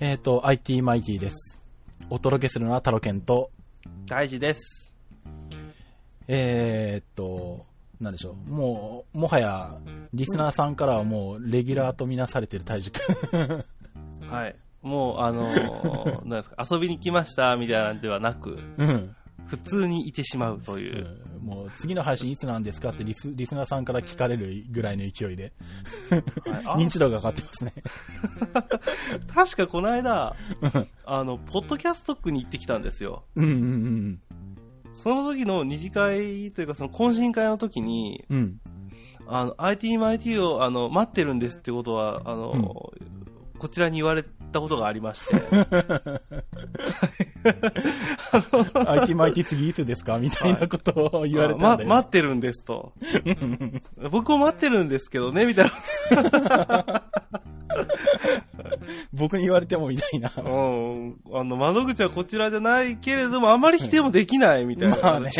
えっ、と、IT マイティです。お届けするのはタロケンと、大事です。えーっと、なんでしょう。もう、もはや、リスナーさんからはもう、レギュラーとみなされてる大樹くん。はい。もう、あのー なんですか、遊びに来ました、みたいなんではなく、うん。普通にいてしまうという。もう、次の配信いつなんですかってリスリスナーさんから聞かれるぐらいの勢いで、はいあ認知度が上がってますね。確かこの間、あの、ポッドキャスト区に行ってきたんですよ。うんうんうんその時の二次会というか、その懇親会の時に、うん。うん。あの、ITMIT を、あの、待ってるんですってことは、あの、こちらに言われたことがありまして。IT マイティ次いつですかみたいなことを言われたんだよ、ねま、待ってるんですと。僕も待ってるんですけどね、みたい 僕に言われてもみたいな。な。うん。あの、窓口はこちらじゃないけれども、あまり否定もできないみたいな まあね。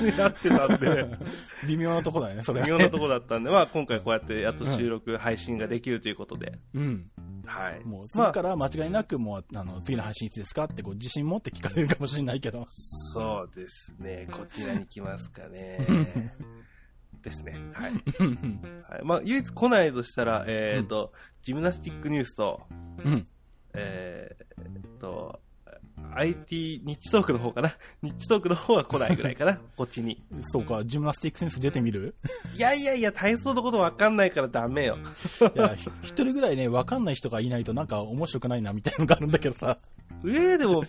になってたんで、微妙なとこだよね、それ微妙なとこだったんで、まあ今回こうやってやっと収録、配信ができるということで。うん。はい。もう次まあから間違いなくもう、あの、次の配信いつですかってこう自信持って聞かれるかもしれないけど。そうですね。こちらに来ますかね。ですね。はい。はい、まあ、唯一来ないとしたら、えっ、と、ジムナスティックニュースと、うん。えーっと、IT ニッチトークの方かな。ニッチトークの方は来ないぐらいかな。こっちに。そうか、ジムナスティックセンス出てみる？いやいやいや、体操のことわかんないからダメよ。いや、ひ一人ぐらいね、わかんない人がいないとなんか面白くないなみたいなのがあるんだけどさ。えー、でも、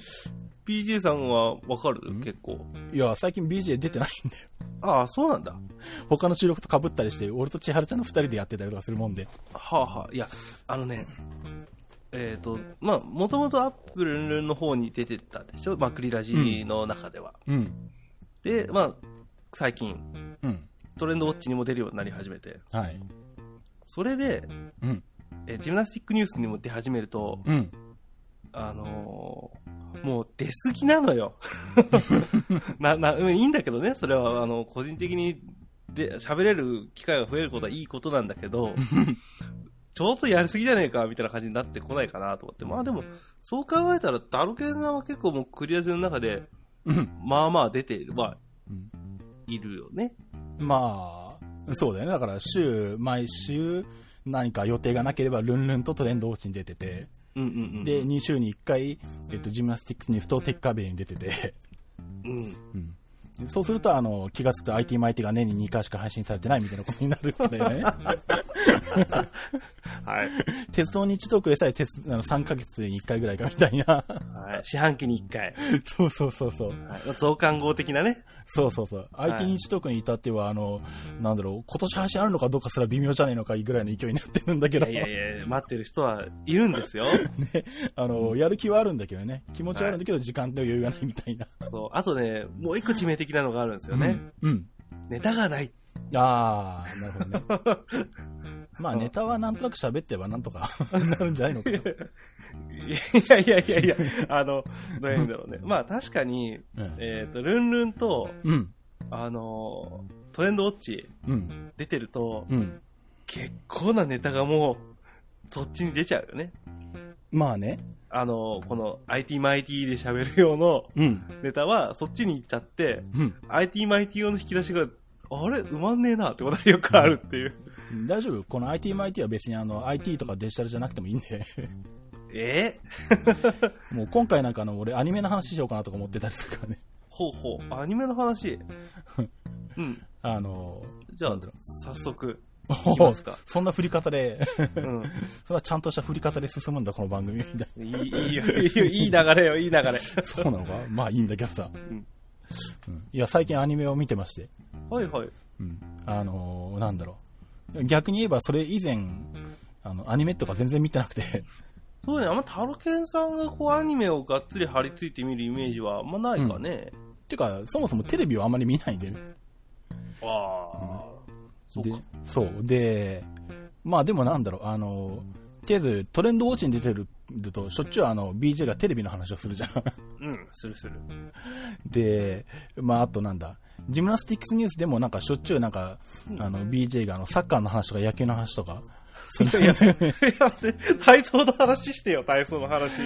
PJ さんはわかる？結構。いや、最近 BJ 出てないんだよ。ああ、そうなんだ。他の収録と被ったりして、俺と千春ちゃんの二人でやってたりとかするもんで。はあはあ。いや、あのね、えっ、と、まあ、もともとアップルの方に出てたでしょ？まあ、クリラジの中では。うん。で、まあ、最近、うん。トレンドウォッチにも出るようになり始めて。はい。それで、うん。えジムナスティックニュースにも出始めると、うん。あのーもう出過ぎなのよ。な、な、うんいいんだけどね、それは、あの、個人的に、で、喋れる機会が増えることはいいことなんだけど、ちょっとやりすぎじゃねえか、みたいな感じになってこないかなと思って。まあでも、そう考えたら、ダルケンさんは結構もうクリアズの中で、うん。まあまあ出ている、まあうん、いるよね。まあ、そうだよね。だから週、毎週、何か予定がなければ、ルンルンとトレンドウォッチに出てて、うんうんうん。で、2週に1回、えっと、ジムナスティックスニュースとテッカーベイに出てて、うん。そうすると、あの、気がつくと IT マイティが年に2回しか配信されてないみたいなことになるわけだよね。はい。鉄道日トークでさえ鉄 あの3ヶ月に1回ぐらいかみたいな。はい。四半期に一回。そうそうそうそう。はい。増刊号的なね。そうそうそう。IT 日トークに至っては、あの、なんだろう、今年配信あるのかどうかすら微妙じゃねえのかぐらいの勢いになってるんだけど、いやいやいや、待ってる人はいるんですよ。あの、やる気はあるんだけどね。気持ちはあるんだけど、時間と余裕がないみたいな。そう。あとね、もう一個致命的なのがあるんですよね。うん。ネタがない。あー、なるほどね。まあ、ネタはなんとなく喋ってればなんとか なるんじゃないのかな。いやいやいやいや、あの、どういうんだろうね。まあ確かに、うんえっ、と、ルンルンと、うん。あのー、トレンドウォッチうん。出てると、うん。結構なネタがもう、そっちに出ちゃうよね。まあね。あのー、この IT マイティで喋る用のうん。ネタはそっちに行っちゃって、うん。IT マイティ用の引き出しが、あれ？埋まんねえなってことがよくあるっていう。大丈夫？この IT マイティは別にあの IT とかデジタルじゃなくてもいいんで。え？もう今回なんかあの俺アニメの話しようかなとか思ってたりするからね。ほうほう。アニメの話？うん。あの、じゃあなんだろ、早速、おいきますか。そんな振り方で、うん。そんなちゃんとした振り方で進むんだこの番組みたいいい、いいよ、いいよ、いい流れよ、いい流れ。な。そうなのか？まあいいんだけどさ。んうんいや、最近アニメを見てまして。はいはい。うん。あのーなんだろう。逆に言えばそれ以前、あの、アニメとか全然見てなくて、そうね、あんまタロケンさんがこうアニメをがっつり張り付いて見るイメージはあんまないかね。てか、そもそもテレビをあんまり見ないんで、ああ、そうでか。、そう。で、まあでもなんだろう、あの、とりあえずトレンドウォッチに出てると、しょっちゅうあの、BJ がテレビの話をするじゃん。うん、するする。で、まああとなんだ、ジムナスティックスニュースでもなんかしょっちゅうなんか、あの、BJ があの、サッカーの話とか野球の話とか、そいや、体操の話してよ、体操の話。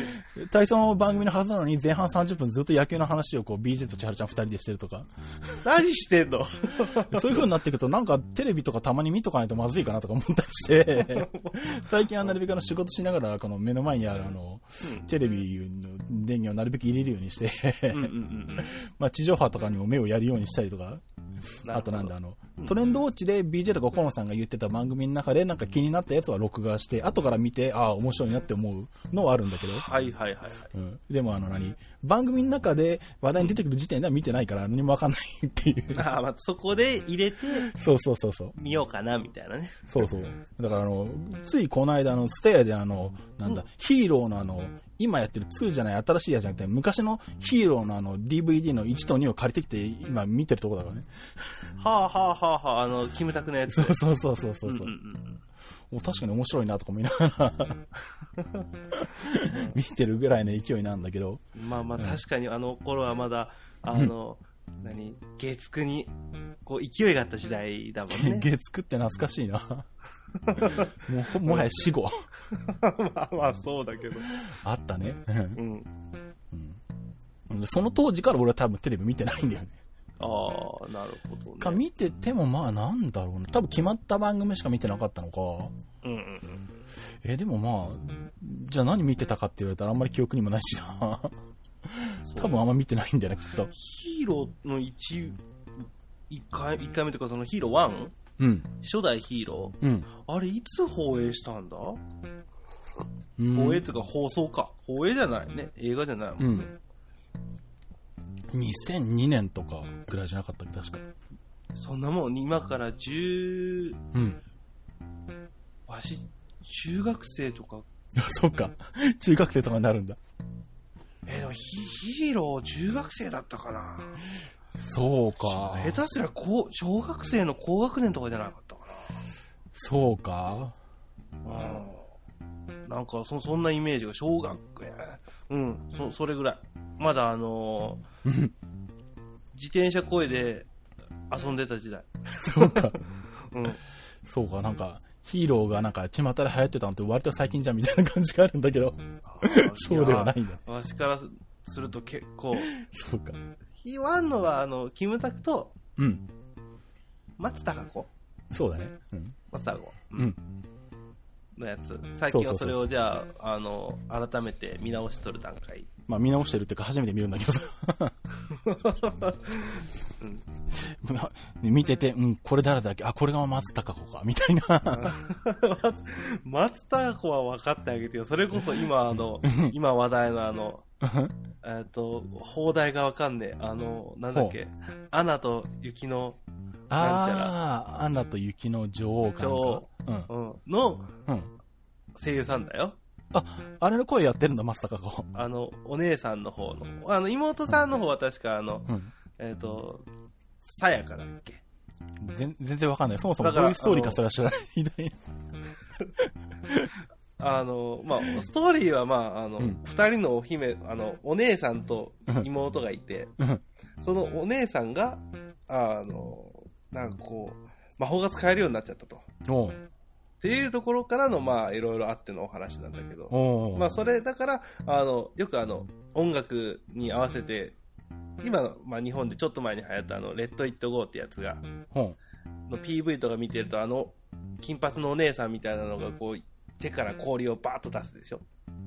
体操の番組のはずなのに前半30分ずっと野球の話をこう BJ と千春ちゃん二人でしてるとか。何してんの？そういう風になっていくとなんかテレビとかたまに見とかないとまずいかなとか思ったりして、最近はなるべくあの仕事しながらこの目の前にあるあの、テレビの電源をなるべく入れるようにして、うんうんうん。まあ地上波とかにも目をやるようにしたりとか、あとなんだあの、トレンドウォッチで BJ とかコロンさんが言ってた番組の中でなんか気になったやつは録画して、後から見て、ああ、面白いなって思うのはあるんだけど、はいはいはいはい。うん。でもあの何、番組の中で話題に出てくる時点では見てないから何もわかんないっていう。ああ、まあ、そこで入れてそうそうそうそう。みようかな、みたいなね。そうそう。だからあの、ついこの間あの、ステアであの、なんだ、ヒーローのあの、今やってる2じゃない新しいやつじゃなくて、昔のヒーローのあの、DVD の1と2を借りてきて、今見てるとこだからね。はあはあはあはあ、あの、キムタクのやつ。そうそうそうそうそう。ううんうんうんお確かに面白いなとか思いながら、見てるぐらいの勢いなんだけど、まあまあ、確かにあの頃はまだ、あの、何、月9に、こう、勢いがあった時代だもんね。月9って懐かしいな。も もはや死後。まあまあ、そうだけど。あったね。うん。うんその当時から俺は多分テレビ見てないんだよね。ああ、なるほどね。か見ててもまあなんだろうな。多分決まった番組しか見てなかったのか。うんうんうん。え、でもまあ、じゃあ何見てたかって言われたらあんまり記憶にもないしな。多分あんま見てないんだよな、きっと。ヒーローの一、一回、一回目とかそのヒーロー 1? うん。初代ヒーローうん。あれいつ放映したんだ、うん放映っていうか放送か。放映じゃないね。映画じゃないもん。うん。2002年とかぐらいじゃなかったっけ、確か。そんなもん、今から10、うん。わし、中学生とか、そっか。中学生とかになるんだ。えーでもヒヒーロー中学生だったかなそうか。下手すりゃ高小学生の高学年とかじゃなかったかそうか。なうん。なんかそ、そんなイメージが小学生。うん、そ、それぐらい。まだあのー 自転車こいで遊んでた時代。そうか。うん。そうか、なんか、ヒーローがなんか、巷で流行ってたのって割と最近じゃんみたいな感じがあるんだけど。そうではないんだ。やわしからすると結構。そうか。ヒワンのは、あの、キムタクとうん。松たか子そうだね。うん。松たか子。うん。のやつ。最近はそれをじゃあ、あの、改めて見直しとる段階。まあ見直してるっていうか初めて見るんだけどさ。ま見てて、うん、これ誰だっけ？あ、これが松たか子か、みたいな。松たか子は分かってあげてよ。それこそ今、あの、今話題のあの、えっと、放題がわかんねえ。あの、なんだっけ？アナと雪の、なんちゃらアナと雪の女王かなん女か王。うん、のうん。うん。声優さんだよ。あ、あれの声やってるんだ、松たか子。あの、お姉さんの方の。あの、妹さんの方は確かあの、うん。えっと、さやかだっけ？全全然わかんない。そもそもどういうストーリーかそれは知らない。あの、まあ、ストーリーはまあ、あの、うん二人のお姫、あの、お姉さんと妹がいて、うんそのお姉さんが、あの、なんかこう、魔法が使えるようになっちゃったと。っていうところからの、まあ、いろいろあってのお話なんだけど、まあ、それ、だから、あの、よくあの、音楽に合わせて、今の、まあ、日本でちょっと前に流行ったあの、レッド・イット・ゴーってやつが、ほの PV とか見てると、あの、金髪のお姉さんみたいなのが、こう、手から氷をバーッと出すでしょ？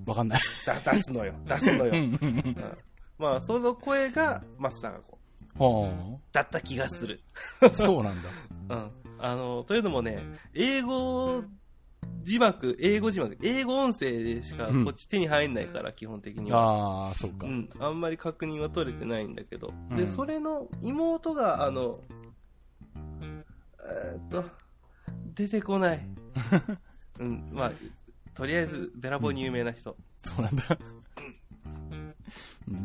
う。わかんない。だ出すのよ。出すのよ。うんうんうんうんまあ、その声が松たか子ほだった気がする。う。そうなんだ。うん。あの、というのもね、英語字幕、英語字幕、英語音声でしかうんこっち手に入んないから、基本的には。ああ、そうかう。ん。あんまり確認は取れてないんだけど。で、うんそれの妹が、あの、えーっと、出てこない。うん。まあ、とりあえず、べらぼうに有名な人。そうなんだ。うん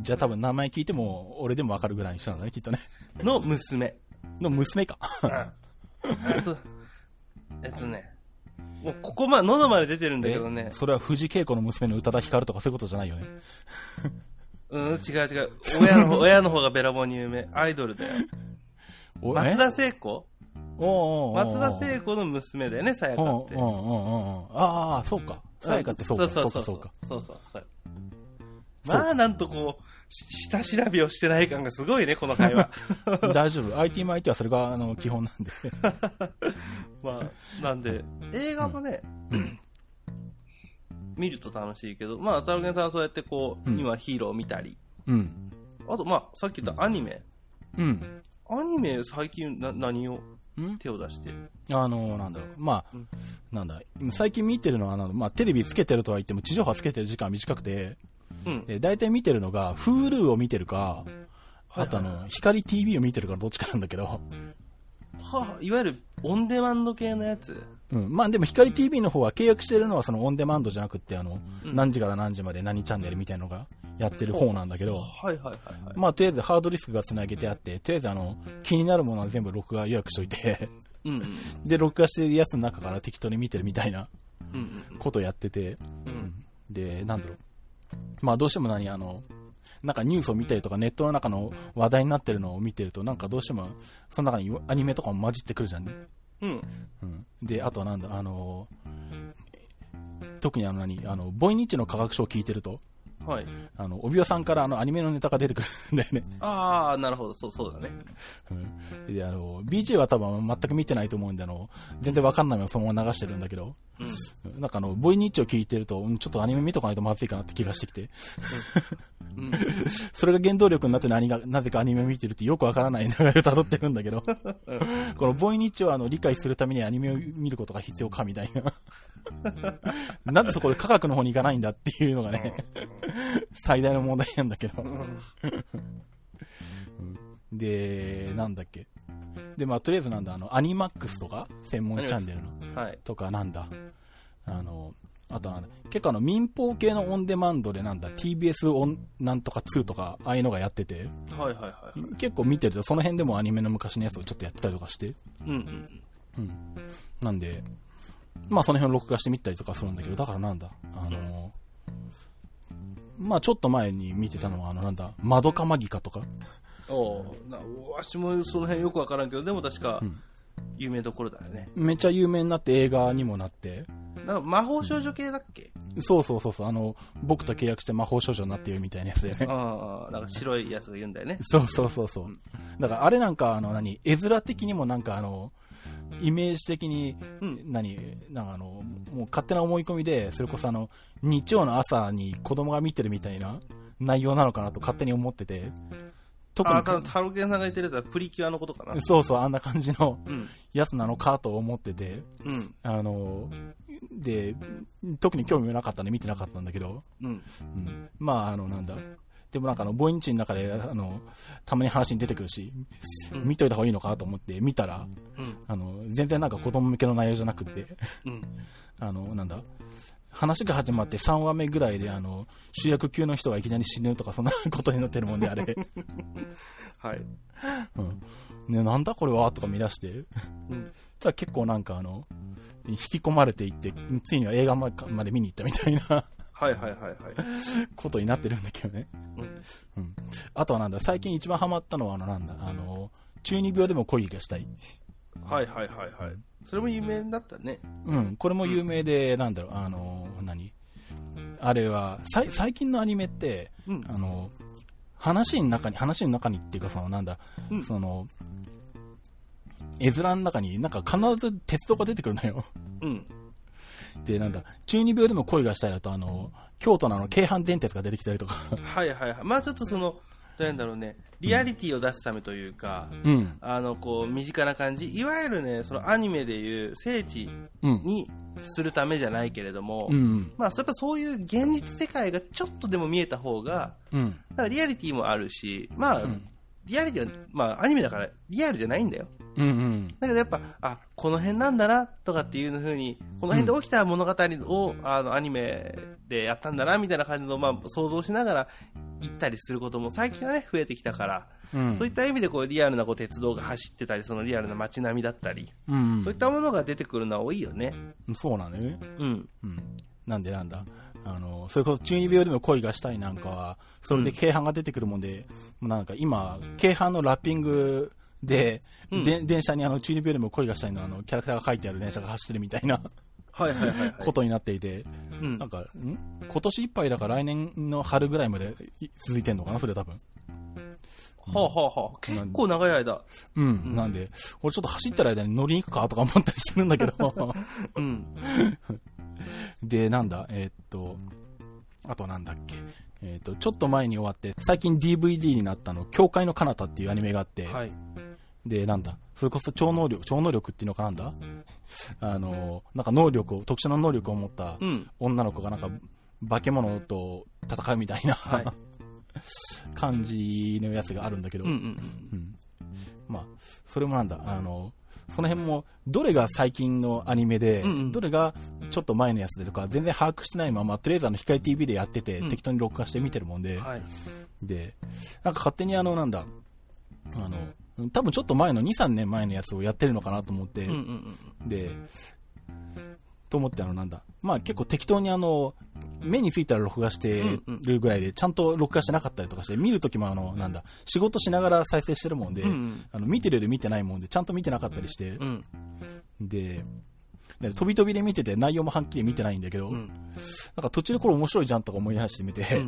じゃあ多分名前聞いても、俺でもわかるぐらいにしたんだね、きっとね。の娘。の娘か。えっと、えっとね、もうここまで、喉まで出てるんだけどねえ、それは藤恵子の娘の宇多田ヒカルとかそういうことじゃないよね。うん、違う違う。親の方、親の方がべらぼうに有名。アイドルだよ。お松田聖子？おうおうおう松田聖子の娘だよね、さやかって。ああ、そうか。さやかってそうか。そうか、そうそうか。そうそうまあ、なんとこう、し下調べをしてない感がすごいね、この会話。大丈夫。IT も IT はそれが、あの、基本なんで。まあ、なんで、映画もね、見ると楽しいけど、まあ、タロケンさんはそうやってこう、うん今ヒーローを見たり、うん。あと、まあ、さっき言ったアニメ。うん。アニメ、最近な、何をん？手を出して？あの、なんだろう。まあうん、なんだ、最近見てるのは、あの、まあ、テレビつけてるとは言っても、地上波つけてる時間は短くて、うん。で、大体見てるのが、Hulu を見てるか、あとあの、光 TV を見てるかどっちかなんだけど、はあ、いわゆるオンデマンド系のやつ？うん。まあでも光 TV の方は契約してるのはそのオンデマンドじゃなくって、あの、うん何時から何時まで何チャンネルみたいなのがやってる方なんだけど、はいはいはいはい。まあとりあえずハードディスクが繋げてあって、とりあえずあの、気になるものは全部録画予約しといて、うんうん。で、録画してるやつの中から適当に見てるみたいなうんことをやってて、うん。うん。で、なんだろう。まあどうしても何、あの、なんかニュースを見たりとかネットの中の話題になってるのを見てると、なんかどうしても、その中にアニメとかも混じってくるじゃんね。うん。うん。で、あとはなんだ、あの、特にあの何、あの、ボイニッチの科学書を聞いてると、はい。あの、帯尾さんからあの、アニメのネタが出てくるんだよね。ああ、なるほど。そう、そうだね。うん。で、あの、BJ は多分全く見てないと思うんで、あの、全然わかんないままそのまま流してるんだけど、うん。なんかあの、ボイニッチを聞いてると、うんちょっとアニメ見とかないとまずいかなって気がしてきて、うん。それが原動力になって何が、なぜかアニメ見てるってよくわからない流れを辿ってるんだけど、このボイニッチをあの、理解するためにアニメを見ることが必要かみたいな。なんでそこで科学の方に行かないんだっていうのがね、最大の問題なんだけど。うん で、なんだっけ。で、まあ、とりあえずなんだ、あの、アニマックスとか、専門チャンネルの、はい。とかなんだ、あの、あとなんだ、結構あの、民放系のオンデマンドでなんだ、TBS オン、なんとか2とか、ああいうのがやってて、はいはいはい。結構見てると、その辺でもアニメの昔のやつをちょっとやってたりとかして、うんうん。うん。なんで、まあその辺を録画してみたりとかするんだけど、だからなんだ、あの、まあちょっと前に見てたのは、あのなんだ、窓かマギカとか、おうなわしもその辺よくわからんけど、でも確かん、有名どころだよね。めっちゃ有名になって映画にもなって、なんか魔法少女系だっけ？そうそうそうそう、あの、僕と契約して魔法少女になっているみたいなやつだよね。ああ、なんか白いやつが言うんだよね。そうそうそうそう。だからあれなんか、あの何、絵面的にもなんかあの、イメージ的に、うん何、なんかあの、もう勝手な思い込みで、それこそあの、日曜の朝に子供が見てるみたいな内容なのかなと勝手に思ってて、特にあタロケンさんが言ってるやつはプリキュアのことかな。そうそう、あんな感じのうん。やつなのかと思ってて、うん。あの、で、特に興味もなかったんで見てなかったんだけど、うん。うん、まあ、あの、なんだ。でもなんかあの、ボインチの中で、あの、たまに話に出てくるし、うん見といた方がいいのかと思って見たら、うん。あの、全然なんか子供向けの内容じゃなくって、うん。あの、なんだ。話が始まって3話目ぐらいで、あの、主役級の人がいきなり死ぬとか、そんなことになってるもんで、あれ。はい。うん。ね、なんだこれはとか見出して。うん。ただ結構なんかあの、引き込まれていって、ついには映画ままで見に行ったみたいなはいはいはいはい。ことになってるんだけどね。うん。うん。あとはなんだ、最近一番ハマったのはあのなんだ、あの、中二病でも恋がしたい。はいはいはいはい。それも有名だったね。うん、これも有名で、なんだろう、あの、何？あれは、さい最近のアニメって、うん。あの、話の中に、話の中にっていうか、その、なんだ、うんその、絵面の中になんか必ず鉄道が出てくるのよ。うん。で、なんだ、中二病でも恋がしたいだと、あの、京都のあの、京阪電鉄が出てきたりとか。はいはいはい。まあちょっとその、どうなんだろうね。リアリティを出すためというか、うん。あの、こう、身近な感じ。いわゆるね、そのアニメでいう聖地うん。にするためじゃないけれども、うん。まあ、やっぱそういう現実世界がちょっとでも見えた方が、うん。だからリアリティもあるし、まあ、うんリアリティは、まあ、アニメだからリアルじゃないんだよ。うん。うん。だけどやっぱ、あ、この辺なんだな、とかっていう風に、この辺で起きた物語を、あの、アニメでやったんだな、みたいな感じの、まあ、想像しながら行ったりすることも最近はね、増えてきたから、うん。そういった意味でこう、リアルなこう鉄道が走ってたり、そのリアルな街並みだったり、うん。そういったものが出てくるのは多いよね。そうなんだよね。うん。うん。なんでなんだ？あの、それこそ中二病でも恋がしたいなんかは、それで京阪が出てくるもんで、もうなんか今、京阪のラッピングで、うんで電車にあの、中二病よりも恋がしたいのあの、キャラクターが書いてある電車が走ってるみたいなはいはいはいはい。ことになっていて、うんなんか、ん？今年いっぱいだから来年の春ぐらいまでい続いてんのかなそれ多分。はあはあはあ。結構長い間。うん。なんで、俺ちょっと走ってる間に乗りに行くかとか思ったりするんだけど。うん。で、なんだ、えーっと、あとなんだっけ？えーっと、ちょっと前に終わって、最近 DVD になったの、教会の彼方っていうアニメがあって、はい。で、なんだ、それこそ超能力、超能力っていうのかなんだ？あの、なんか能力を、特殊な能力を持ったうん。女の子がなんか、化け物と戦うみたいな、はい。感じのやつがあるんだけど、うん。うん。まあ、それもなんだ、あの、その辺も、どれが最近のアニメで、うんうんどれがちょっと前のやつでとか、全然把握してないまま、とりあえずあの、光 TV でやってて、うん適当に録画して見てるもんで、うん。はい。で、なんか勝手にあの、なんだ、あの、多分ちょっと前の2、3年前のやつをやってるのかなと思って、うんうんうん。で、と思ってあの、なんだ、まあ結構適当にあの、目についたら録画してるぐらいで、ちゃんと録画してなかったりとかして、見るときもあの、なんだ、仕事しながら再生してるもんで、あの、見てるより見てないもんで、ちゃんと見てなかったりして、うん。で、で飛び飛びで見てて内容もはっきり見てないんだけど、うん。なんか途中でこれ面白いじゃんとか思い出してみて。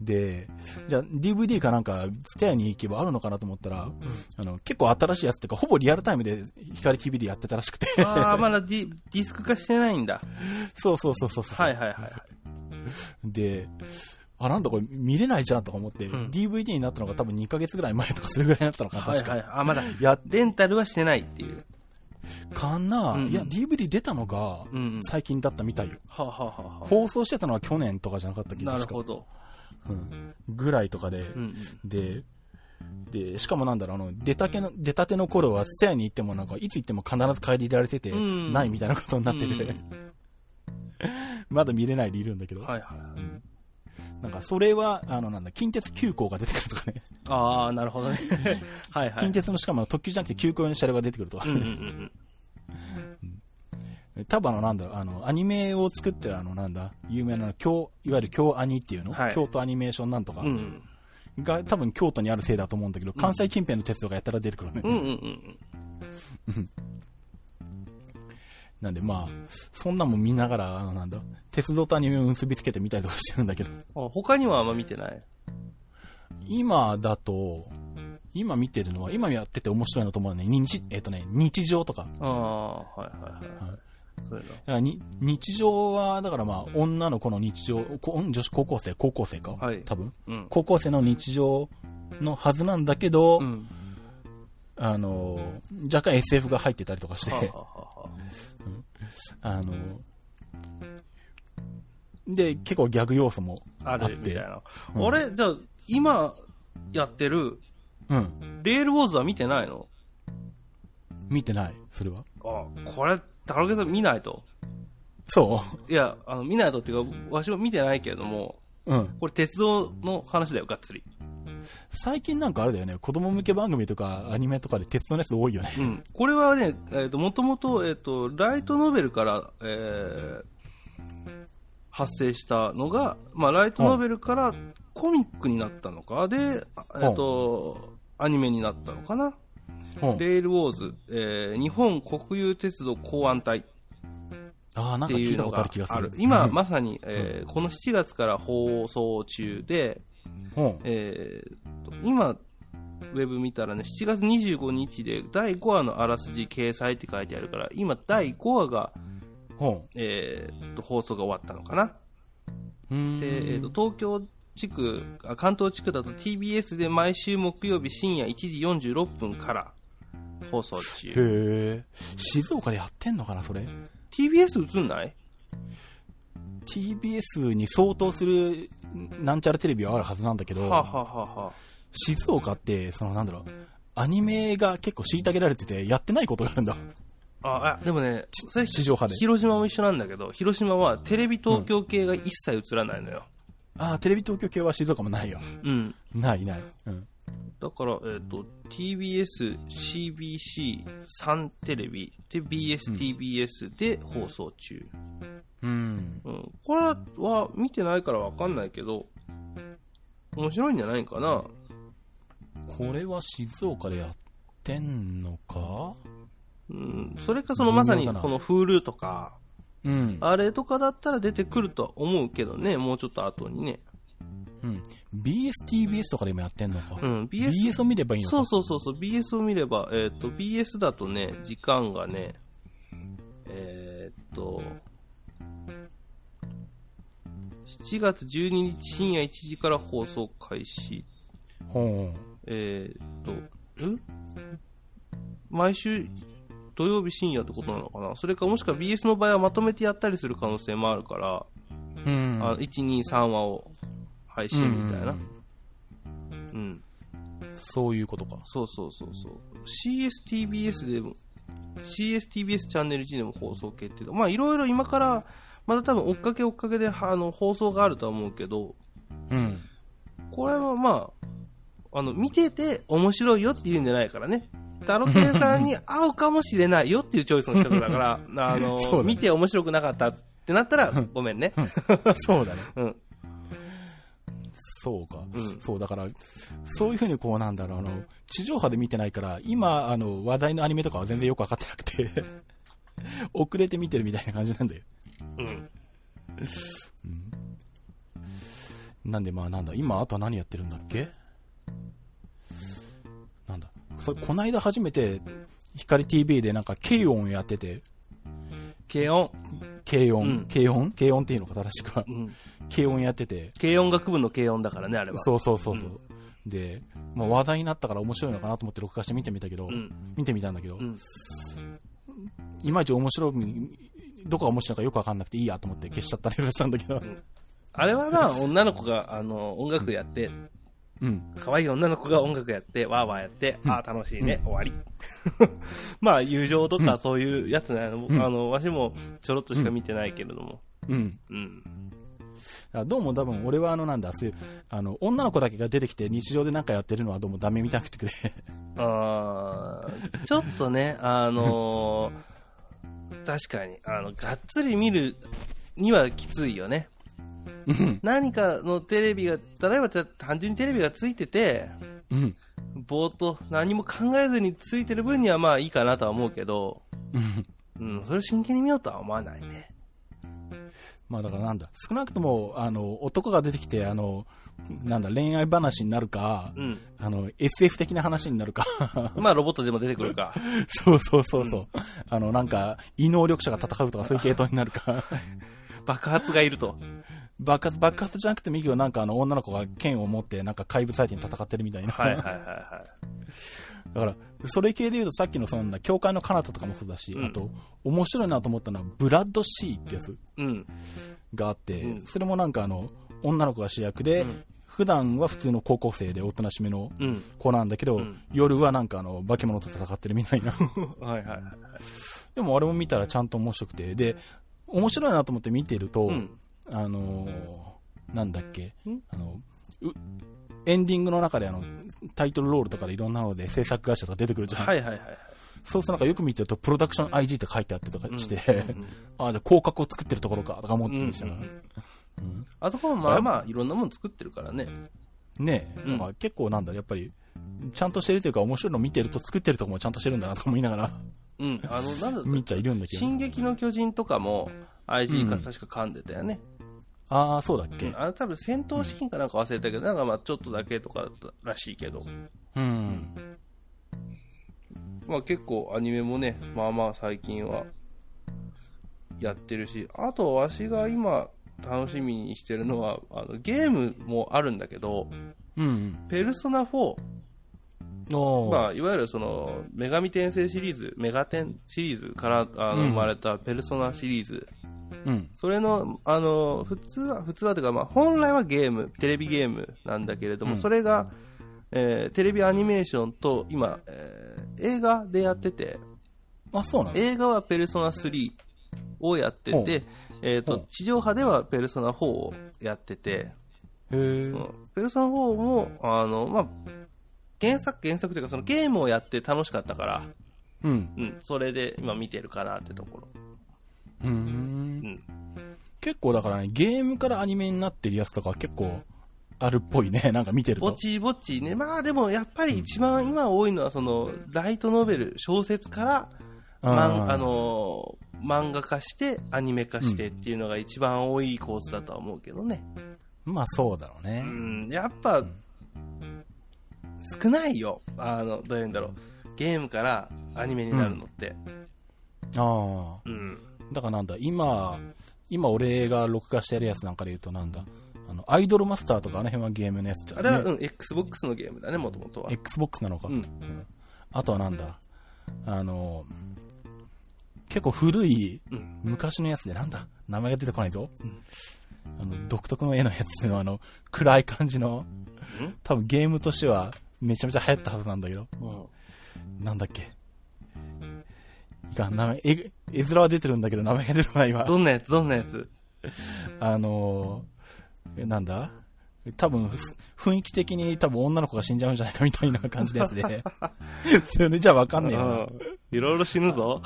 で、じゃあ DVD かなんか、ステアに行けばあるのかなと思ったら、あの、結構新しいやつっていうか、ほぼリアルタイムで光 TV でやってたらしくて、ああ、まだディディスク化してないんだ。そうそうそうそうそう。はいはいはい。で、あ、なんだこれ見れないじゃんとか思って、ん DVD になったのが多分2ヶ月ぐらい前とかするぐらいだったのかな、確か。はいはい。あ、まだ、や、レンタルはしてないっていう。かな、うんいや、DVD 出たのがうんうん最近だったみたいよ。はあ、はあはあは放送してたのは去年とかじゃなかったっけあ、なる確かほど。うん。ぐらいとかで、うんで、で、しかもなんだろう、あの、出たけの、出たての頃は、セアに行ってもなんか、いつ行っても必ず帰り入れられてて、うんないみたいなことになってて、うん まだ見れないでいるんだけど、はいはい。なんか、それは、あの、なんだ、近鉄急行が出てくるとかね、ああ、なるほどね。はいはい。近鉄のしかも特急じゃなくて急行用の車両が出てくるとか、うんうんうん 多分あの、なんだあの、アニメを作ってるあの、なんだ、有名な京、いわゆる京アニっていうの、はい京都アニメーションなんとかうん。うんが、多分京都にあるせいだと思うんだけど、関西近辺の鉄道がやったら出てくるね。うんうんうんなんでまあ、そんなもん見ながら、あの、なんだ、鉄道とアニメを結びつけてみたりとかしてるんだけど、あ他にはあんま見てない？今だと、今見てるのは、今やってて面白いのと思うのはね、日、えっ、とね、日常とか。ああ、はいはいはい。そういうの。だからに日常は、だからまあ、女の子の日常、こ女子高校生、高校生か、はい多分？うん。高校生の日常のはずなんだけど、うん。あの、若干 SF が入ってたりとかして、はあはあはああの、で、結構ギャグ要素もああって、るみたいな。うん俺、じゃあ、今やってる、うん、レールウォーズは見てないの？見てない、それは。あ、これ、タロケさん見ないと。そう？いや、あの、見ないとっていうか、わしは見てないけれども、うん。これ鉄道の話だよ、がっつり。最近なんかあれだよね、子供向け番組とかアニメとかで鉄道のやつ多いよね。うん。これはね、えっ、と、もともと、えっ、と、ライトノベルから、えー、発生したのが、まあ、ライトノベルからコミックになったのか、で、えっ、と、アニメになったのかな。うん、レールウォーズ、えー日本国有鉄道公安隊っああ、なんてか聞いたこいうのがとある気がする。今、まさに、えーこの7月から放送中で、うん。えーと今、ウェブ見たらね、7月25日で第5話のあらすじ掲載って書いてあるから、今第5話が、うん。えーと放送が終わったのかな。うん。で、えーと東京地区あ、関東地区だと TBS で毎週木曜日深夜1時46分から放送中。へえ。静岡でやってんのかな、それ？TBS 映んない？TBS に相当するなんちゃらテレビはあるはずなんだけど、はあ、はあはあはあ、静岡って、そのなんだろう、アニメが結構虐げられてて、やってないことがあるんだ。あ、あでもね、それ地上波で。広島も一緒なんだけど、広島はテレビ東京系が一切映らないのよ。ああ、テレビ東京系は静岡もないよ。うん。ないない。うん。だから、えっ、と、TBS、CBC、サンテレビ、で、BS、TBS で放送中。うん。うん。これは見てないからわかんないけど、面白いんじゃないかな。これは静岡でやっってんのか？うん、それかそのまさにこの Hulu とか、うん。あれとかだったら出てくるとは思うけどね、もうちょっと後にね。うん。BSTBS とかでもやってんのか。うん、BS, BS を見ればいいのか。そうそうそうそう、BS を見れば、えっ、と、BS だとね、時間がね、えーっと、7月12日深夜1時から放送開始。ほう。えーっと、ん毎週土曜日深夜ってことなのかな？それかもしくは BS の場合はまとめてやったりする可能性もあるから、うん。あ1、2、3話を配信みたいな。そういうことか。そうそうそうそう。CSTBS でも、CSTBS チャンネル1でも放送決定だ。まあいろいろ今から、まだ多分追っかけ追っかけであの放送があるとは思うけど、うん。これはまあ、あの、見てて面白いよって言うんじゃないからね。タロケンさんに 合うかもしれないよっていうチョイスの仕方だから、あの、ね見て面白くなかったってなったら、ごめんね。そうだね。うん。そうか。うん。そう、だから、そういうふうにこうなんだろう、あの、地上波で見てないから、今、あの、話題のアニメとかは全然よくわかってなくて、遅れて見てるみたいな感じなんだよ。うん。なんでまあなんだ、今あとは何やってるんだっけ？なんだ、それ、こないだ初めて、光 TV でなんか、軽音やってて、軽音。軽音、うん。軽音？軽音っていうのか正しくは。うん。軽音やってて、軽音楽部の軽音だからね、あれは。そうそうそうそう。で、まあ話題になったから面白いのかなと思って録画して見てみたけど、うん。見てみたんだけど、うん。いまいち面白い、どこが面白いのかよくわかんなくていいやと思って消しちゃったりとかしたんだけど、あれはまあ、女の子が、あの、音楽やって、うん。可愛い女の子が音楽やって、わーわーやって、ああ、楽しいね、終わり。まあ、友情とかそういうやつなの、うんあの、わしもちょろっとしか見てないけれども。うん。うん。あどうも多分俺はあのなんだ、そういう、あの、女の子だけが出てきて日常でなんかやってるのはどうもダメみたくてくれ。あーちょっとね、あのー確かに、あの、がっつり見るにはきついよね。何かのテレビが、例えば単純にテレビがついてて、うん。ぼーっと何も考えずについてる分にはまあいいかなとは思うけど、うん、それを真剣に見ようとは思わないね。まあだからなんだ、少なくとも、あの、男が出てきて、あの、なんだ、恋愛話になるか、うん。あの、SF 的な話になるか。まあロボットでも出てくるか。そうそうそうそう。あの、なんか、異能力者が戦うとかそういう系統になるか。爆発がいると。爆発、爆発じゃなくてもいいけど、なんかあの、女の子が剣を持って、なんか怪物相手に戦ってるみたいな。はいはいはいはだから、それ系で言うとさっきのそんな、教会の彼方とかもそうだし、うんあと、面白いなと思ったのは、ブラッドシーってやつ。があって、うんそれもなんかあの、女の子が主役で、うん普段は普通の高校生でおとなしめのうん。子なんだけど、うん夜はなんかあの、化け物と戦ってるみたいな。はいはい。でもあれも見たらちゃんと面白くて、で、面白いなと思って見てると、うん。あのーなんだっけ？ん、あの、う、エンディングの中であの、タイトルロールとかでいろんなので制作会社とか出てくるじゃん。はいはいはい。そうするとなんかよく見てると、プロダクション IG って書いてあってとかして、うんあ あ、じゃあ広角を作ってるところか、とか思ってましたから。うんあそこもまあまあいろんなもの作ってるからね。ねえ、うんなんか結構なんだ、やっぱり、ちゃんとしてるというか面白いの見てると作ってるとこもちゃんとしてるんだなと思いながらうん。あの、なんだ見ちゃいるんだけど。進撃の巨人とかも IG かうん確か噛んでたよね。ああ、そうだっけあの多分戦闘シーンかなんか忘れたけど、なんかまあちょっとだけとからしいけど。うん。まあ結構アニメもね、まあまあ最近はやってるし、あとわしが今楽しみにしてるのは、あのゲームもあるんだけど、うん。ペルソナ4、おーまあ、いわゆるその、女神転生シリーズ、メガテンシリーズからあのうん生まれたペルソナシリーズ、うん。それの、あの、普通は、普通はというか、まあ、本来はゲーム、テレビゲームなんだけれども、うんそれが、えーテレビアニメーションと今、えー映画でやってて、あ、そうなの？映画はペルソナ3をやってて、えっ、とほう、地上波ではペルソナ4をやってて、へえ。うんペルソナ4も、あの、まあ、原作、原作というか、そのゲームをやって楽しかったから、うん。うん、それで今見てるかなってところ。うんん。結構だからね、ゲームからアニメになってるやつとか結構あるっぽいね。なんか見てると。ぼちぼちね。まあでもやっぱり一番今多いのはその、ライトノベル、小説から、まん、うんあのー漫画化してアニメ化してっていうのが一番多いコースだとは思うけどね。まあそうだろうねう。ん、やっぱ、少ないよ。あの、どういうんだろう。ゲームからアニメになるのって。ああ。うん。だからなんだ、今、今俺が録画してるやつなんかで言うとなんだ、あの、アイドルマスターとかあの辺はゲームのやつじゃんあれは、ねうん、Xbox のゲームだね、もともとは。Xbox なのか。うんうんあとはなんだ、あの、結構古いうん。昔のやつでなんだ、名前が出てこないぞ。あの、独特の絵のやつのあの、暗い感じの、多分ゲームとしてはめちゃめちゃ流行ったはずなんだけど、うん。なんだっけ。いかん、名前、絵、絵面は出てるんだけど名前が出てこないわ。どんなやつどんなやつ？あのー、えなんだ？多分、ふ雰囲気的に多分女の子が死んじゃうんじゃないかみたいな感じのやつで。それじゃわかんねえよな。うん。いろいろ死ぬぞ。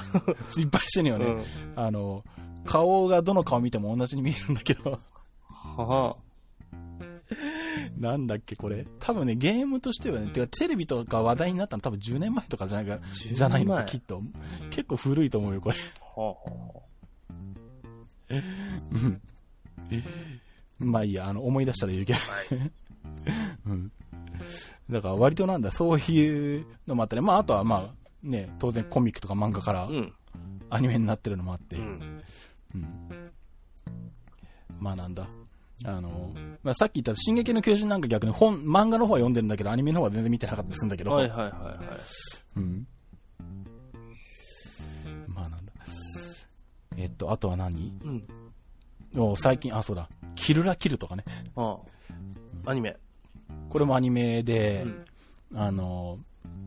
いっぱいしてるよね。うんあの、顔がどの顔見ても同じに見えるんだけど、は なんだっけこれ？多分ね、ゲームとしてはね、てかテレビとか話題になったの多分10年前とかじゃないか、10年じゃないのか、前きっと。結構古いと思うよ、これ。あ。はまあいいや、あの、思い出したら言うけど。うん。だから割となんだ、そういうのもあったり、まああとはまあ、ね、当然コミックとか漫画からあ。うん。アニメになってるのもあって、うん。まあなんだ。あの、まあ、さっき言った進撃の巨人なんか逆に本、漫画の方は読んでるんだけど、アニメの方は全然見てなかったりするんだけど、はいはいはいはい。うん。まあなんだ。えっと、あとは何？うん。お最近、あ、そうだ。キルラキルとかね。ああ。アニメ。これもアニメで、あの、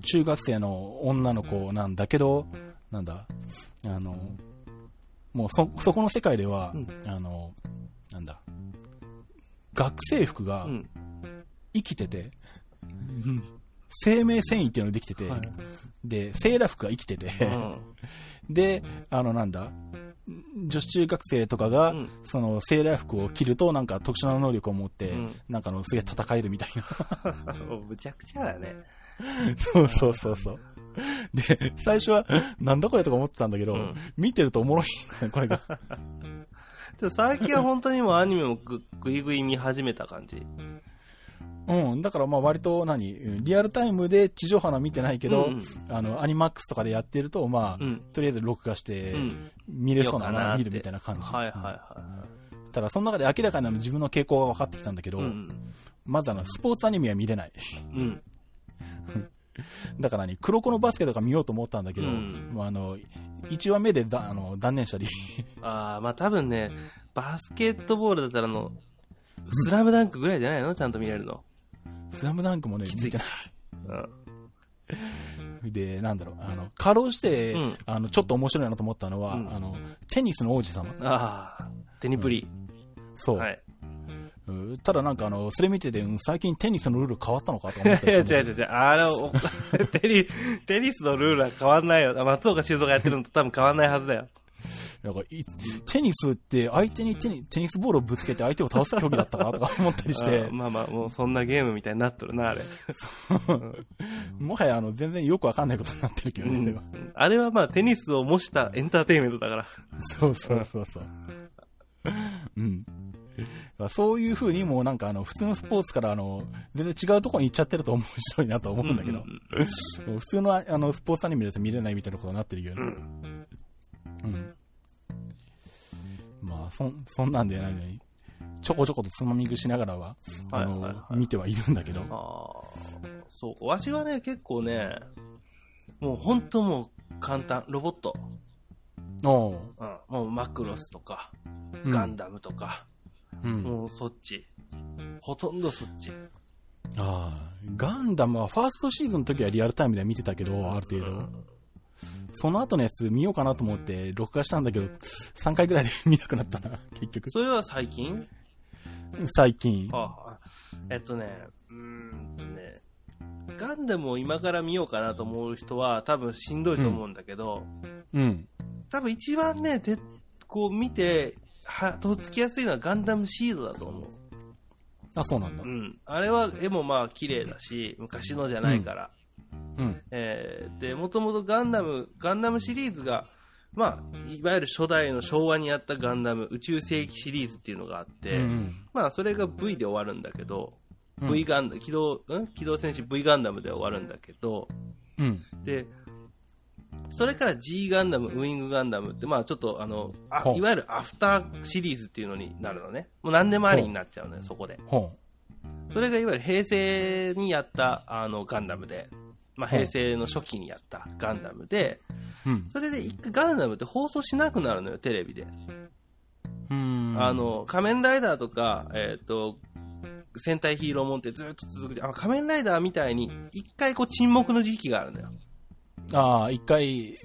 中学生の女の子なんだけど、なんだ、あの、もうそ、そこの世界では、あの、なんだ、学生服がうん。生きてて、生命繊維っていうのができてて、はいで、セーラー服が生きてて、うん。で、あの、なんだ、女子中学生とかが、うんそのセーラー服を着ると、なんか特殊な能力を持って、うんなんかあの、すげえ戦えるみたいな。むちゃくちゃだね。そうそうそうそう。で、最初は、なんだこれとか思ってたんだけど、うん見てるとおもろいね、これが。でも最近は本当にもうアニメもぐ ぐいぐい見始めた感じ。うん、だからまあ割と何、うんリアルタイムで地上波のは見てないけど、うんあの、アニマックスとかでやってると、まあ、うんとりあえず録画して、うん見れそうなら見るみたいな感じ。はいはいはただ、その中で明らかにあの自分の傾向が分かってきたんだけど、い。うん。まずあの、スポーツアニメは見れない。うん。だから何、黒子のバスケとか見ようと思ったんだけど、うんもうあの、1話目でざあの断念したり、ああ、まあ多分ね、バスケットボールだったらあの、スラムダンクぐらいじゃないの？ちゃんと見れるの。スラムダンクもね、つい見てない。うん。で、なんだろう、あの、かろうじて、うんあの、ちょっと面白いなと思ったのは、うんあの、テニスの王子様。ああ、テニプリ。そう。はい。うんただなんかあの、それ見てて、うん最近テニスのルール変わったのかと思って 違う違う違う。あの、おテニ、テニスのルールは変わんないよ。松岡修造がやってるのと多分変わんないはずだよ。なんかいテニスって相手にテニテニスボールをぶつけて相手を倒す競技だったかとか思ったりしてあ、まあまあ、もうそんなゲームみたいになっとるな、あれ。もはやあの、全然よくわかんないことになってるけどね、うんあれはまあ、テニスを模したエンターテインメントだから。そうそうそうそう。うん。そういう風にもうなんかあの、普通のスポーツからあの、全然違うところに行っちゃってると面白いなと思うんだけど、普通のあの、スポーツアニメだと見れないみたいなことになってるけどね。うん。まあ、そん、そんなんでないのに、ちょこちょことつまみ食いしながらは、あの、はいはいはい見てはいるんだけど、ああ、そう。わしはね、結構ね、もう本当もう簡単。ロボット。おううん。もうマクロスとか、うんガンダムとか、うん。もうそっち。ほとんどそっち。ああ、ガンダムはファーストシーズンの時はリアルタイムでは見てたけど、ある程度。その後のやつ見ようかなと思って録画したんだけど、3回ぐらいで見なくなったな、結局。それは最近？最近。ああ、えっとね、うーんとね、ガンダムを今から見ようかなと思う人は多分しんどいと思うんだけど、うん。多分一番ね、てこう見て、は、とっつきやすいのはガンダムシードだと思う。あ、そうなんだう。ん。あれは絵もまあ綺麗だし、昔のじゃないから。うん。えーで、もともとガンダム、ガンダムシリーズが、まあ、いわゆる初代の昭和にやったガンダム、宇宙世紀シリーズっていうのがあって、うんまあ、それが V で終わるんだけど、うん V ガンダム、機動、ん？機動戦士 V ガンダムで終わるんだけど、うん。で、それから G ガンダム、ウィングガンダムって、まあちょっとあの、あいわゆるアフターシリーズっていうのになるのね。もう何でもありになっちゃうのよ、そこで。ほそれがいわゆる平成にやったあのガンダムで、まあ平成の初期にやったガンダムで。それで一回ガンダムって放送しなくなるのよ、テレビで。うん。あ、の、仮面ライダーとか、えっ、と、戦隊ヒーローもんってずっと続く。あ仮面ライダーみたいに、一回こう沈黙の時期があるのよ。ああ、一回、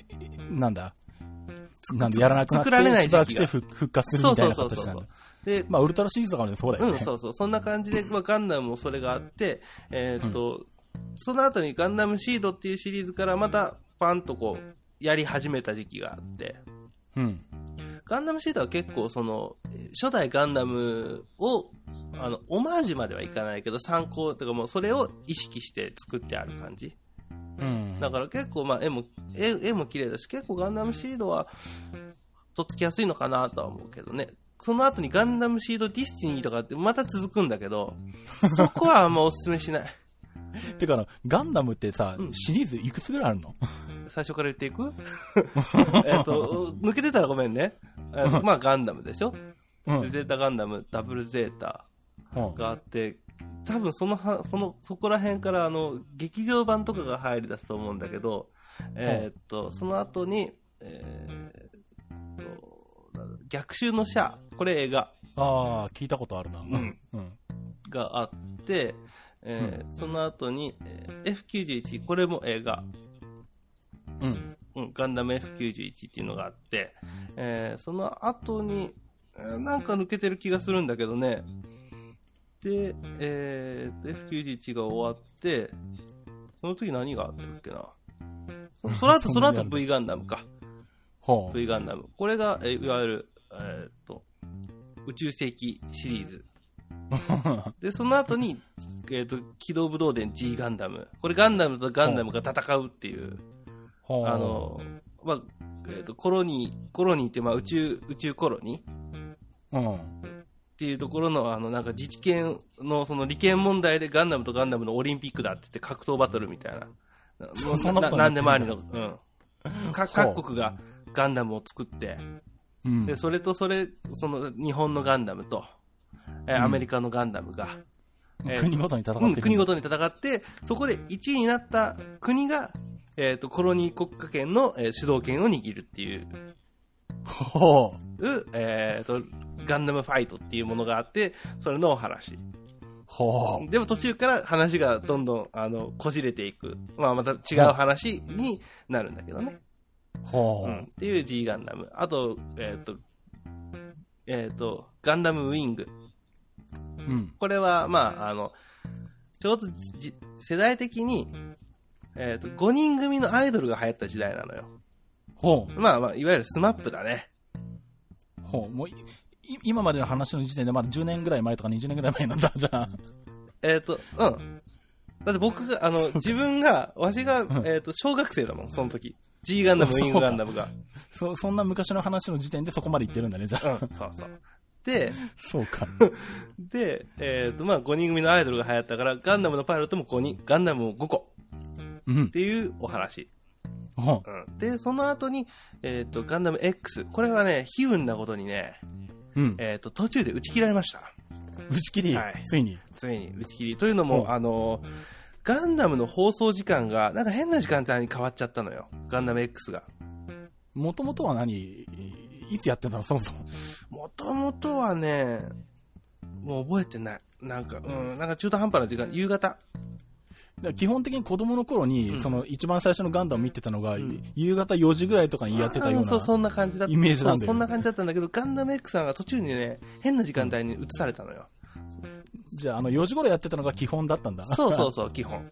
なんだ？なんだ、やらなくなって、作られない時期がしばらくして復復活するみたいな形なんだ。で、まあ、ウルトラシリーズとかもねそうだよね。うん、そうそう。そんな感じで、まあ、ガンダムもそれがあって、えーっと、その後にガンダムシードっていうシリーズからまたパンとこう、やり始めた時期があって、うん。ガンダムシードは結構その、えー初代ガンダムを、あの、オマージュまではいかないけど、参考とかもうそれを意識して作ってある感じ。うん。だから結構まあ絵も、絵絵も綺麗だし、結構ガンダムシードは、とっつきやすいのかなとは思うけどね。その後にガンダムシードディスティニーとかってまた続くんだけど、そこはあんまおすすめしない。てかあの、ガンダムってさ、シリーズいくつぐらいあるの？最初から言っていく？えっと、抜けてたらごめんね。えー まあガンダムでしょ、うん。ゼータガンダム、ダブルゼータうんがあって、多分そのは、その、そこら辺からあの、劇場版とかが入り出すと思うんだけど、えーっと、その後に、えーっと、逆襲のシャア、これ映画ああ、聞いたことあるな。んうん。があって、えーその後に、えー F91、これも映画、うん。うん、ガンダム F91 っていうのがあって、えーその後に、えーなんか抜けてる気がするんだけどね。で、えーと F91 が終わって、その次何があったっけな？その後、その後 V ガンダムか。V ガンダム。これが、えーいわゆる、えーと、宇宙世紀シリーズ。で、その後に、えっ、と、機動武道伝 G ガンダム。これガンダムとガンダムが戦うっていう、ほう。あの、まあ、えっ、と、コロニー、コロニーって、まあ、宇宙、宇宙コロニーうん。っていうところの、あの、なんか自治権の、その利権問題でガンダムとガンダムのオリンピックだって言って格闘バトルみたいな。そそんななんでもありやの、うん。か各国がガンダムを作って、うん。で、それとそれ、その日本のガンダムと、えーうんアメリカのガンダムが、えー国ごとに戦ってる。うん、国ごとに戦って、そこで1位になった国が、えっ、と、コロニー国家権の、えー主導権を握るっていう、ほう。えっ、と、ガンダムファイトっていうものがあって、それのお話。ほでも途中から話がどんどん、あの、こじれていく。まあ、また違う話になるんだけどね。う。ほうん。う。っていう G ガンダム。あと、えっ、と、えっ、と、ガンダムウィング。うん。これは、まあ、あの、ちょうどじ世代的に、えっ、と、5人組のアイドルが流行った時代なのよ。ほまあまあ、いわゆるスマップだね。う。ほう。もう今までの話の時点でまだ10年ぐらい前とか20年ぐらい前なんだ、じゃあ。えっ、と、うん。だって僕が、あの、自分が、わしが、えっ、と、小学生だもん、その時。G ガンダム、ウィングガンダムが。そ、そんな昔の話の時点でそこまで言ってるんだね、じゃあ。うん、そうそう。で、そうか。で、えっ、と、まあ、5人組のアイドルが流行ったから、ガンダムのパイロットも5人、ガンダムも5個うんっ。ていうお話。ほうん。で、その後に、えっ、と、ガンダム X。これはね、悲運なことにね、う。うん。えっ、と、途中で打ち切られました。打ち切り？はい、ついに。ついに打ち切り。というのうも、んあの、ガンダムの放送時間が、なんか変な時間帯に変わっちゃったのよ。ガンダム X が。もともとは何？いつやってたの？そもそも。もともとはね、もう覚えてない。なんか、うん、なんか中途半端な時間、夕方。基本的に子供の頃に、うんその一番最初のガンダム見てたのが、ん夕方4時ぐらいとかにやってたような。あそんな感じだった。イメージなんだよそんな感じだったんだけど、ガンダム X さんが途中にね、変な時間帯に移されたのよ。じゃあ、あの、4時頃やってたのが基本だったんだ。そうそうそう、基本。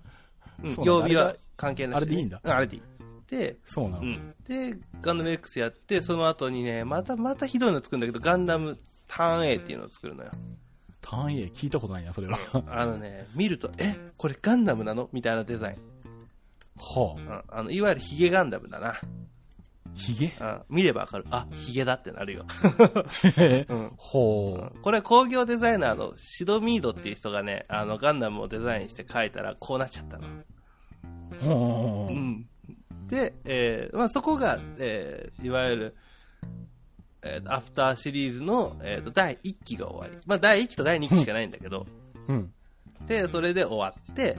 曜日は関係なし、あれでいいんだうあれでいい。で、そうなの。うん。で、ガンダム X やって、その後にね、またまたひどいの作るんだけど、ガンダムターン A っていうのを作るのよ。ターン A 聞いたことないな、それは。あのね、見ると、え、これガンダムなの？みたいなデザイン。はあ。うんあの、いわゆるヒゲガンダムだな。ヒゲ？うん見ればわかる。あ、ヒゲだってなるよ。うんほこれ工業デザイナーのシドミードっていう人がね、あの、ガンダムをデザインして描いたらこうなっちゃったの。う。ほう。うん。で、えーまあ、そこが、えーいわゆる、えーアフターシリーズの、えーと第1期が終わり。まあ、第1期と第2期しかないんだけど、うん。で、それで終わって、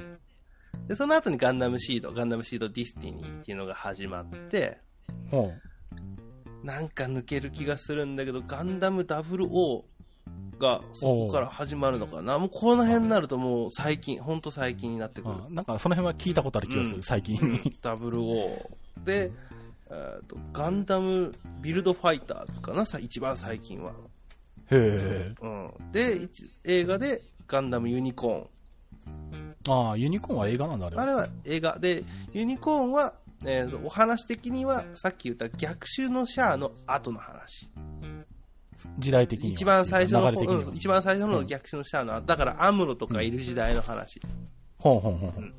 で、その後にガンダムシード、ガンダムシードディスティニーっていうのが始まって、ほなんか抜ける気がするんだけど、ガンダム00がそこから始まるのかな。もうこの辺になるともう最近、ほんと最近になってくる。なんかその辺は聞いたことある気がする、うん最近。00で、えーと、ガンダムビルドファイターズかな、さ一番最近は。へえ。うん、で、一映画でガンダムユニコーン。ああ、ユニコーンは映画なんだ、あれは。あれは映画で、ユニコーンは、えーとお話的にはさっき言った逆襲のシャアの後の話。時代的には。一番最初の、うん。一番最初の逆襲のシャアの後、だからアムロとかいる時代の話。ほうほうほうほう。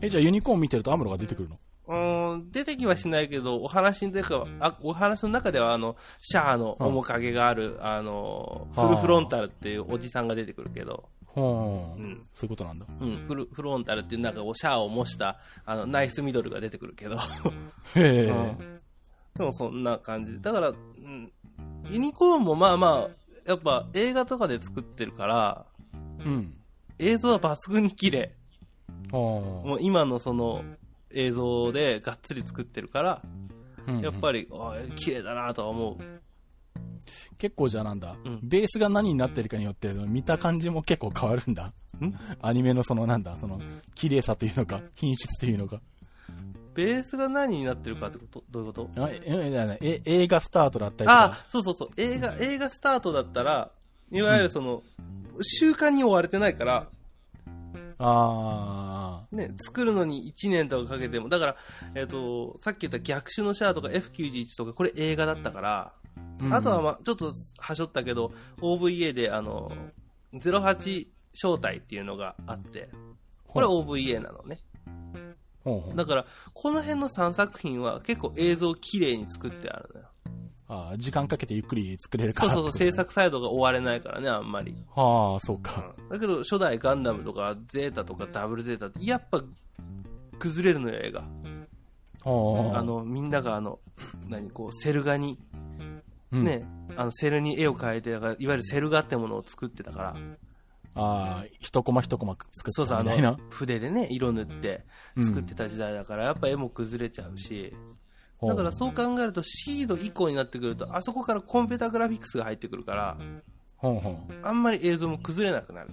え、じゃあユニコーン見てるとアムロが出てくるの？うーん、出てきはしないけど、お話の中は、あお話の中では、あの、シャアの面影がある、あの、フルフロンタルっていうおじさんが出てくるけど、ほう、うん。そういうことなんだ。うん、フルフロンタルっていうなんか、シャアを模した、あの、ナイスミドルが出てくるけど、へえ。うん。でもそんな感じ。で。だから、うん、ユニコーンもまあまあ、やっぱ映画とかで作ってるから、うん。映像は抜群に綺麗。ほもう今のその映像でがっつり作ってるから、う。うんやっぱり、あ綺麗だなとは思う。結構じゃあなんだ、うんベースが何になってるかによって見た感じも結構変わるんだ。アニメのそのなんだ、その綺麗さというのか、品質というのか。ベースが何になってるかってこと？どういうこと？ええ映画スタートだったりとか。あ、そうそうそう。映画、映画スタートだったら、いわゆるその、習慣に追われてないから、あね、作るのに1年とかかけても、だから、えっ、と、さっき言った逆襲のシャアとか F91 とか、これ映画だったから、ーうんあとはまあ、ちょっとはしょったけど、OVA で、あの、08招待っていうのがあって、これ OVA なのね。ほうほうだから、この辺の3作品は結構映像綺麗に作ってあるのよ。あー時間かけてゆっくり作れるからそうそうそう、制作サイドが追われないからね、あんまり。はあ、そうか。だけど、初代ガンダムとか、ゼータとかダブルゼータって、やっぱ、崩れるのよ、映画。はあ、あの、みんながあの、何、こう、セル画に、うん、ね、あの、セルに絵を描いて、だからいわゆるセル画ってものを作ってたから、ああ、一コマ一コマ作そうそう、あったみたいなの。、筆でね、色塗って作ってた時代だから、やっぱ絵も崩れちゃうし、だからそう考えると、シード以降になってくると、あそこからコンピュータグラフィックスが入ってくるから。あんまり映像も崩れなくなる。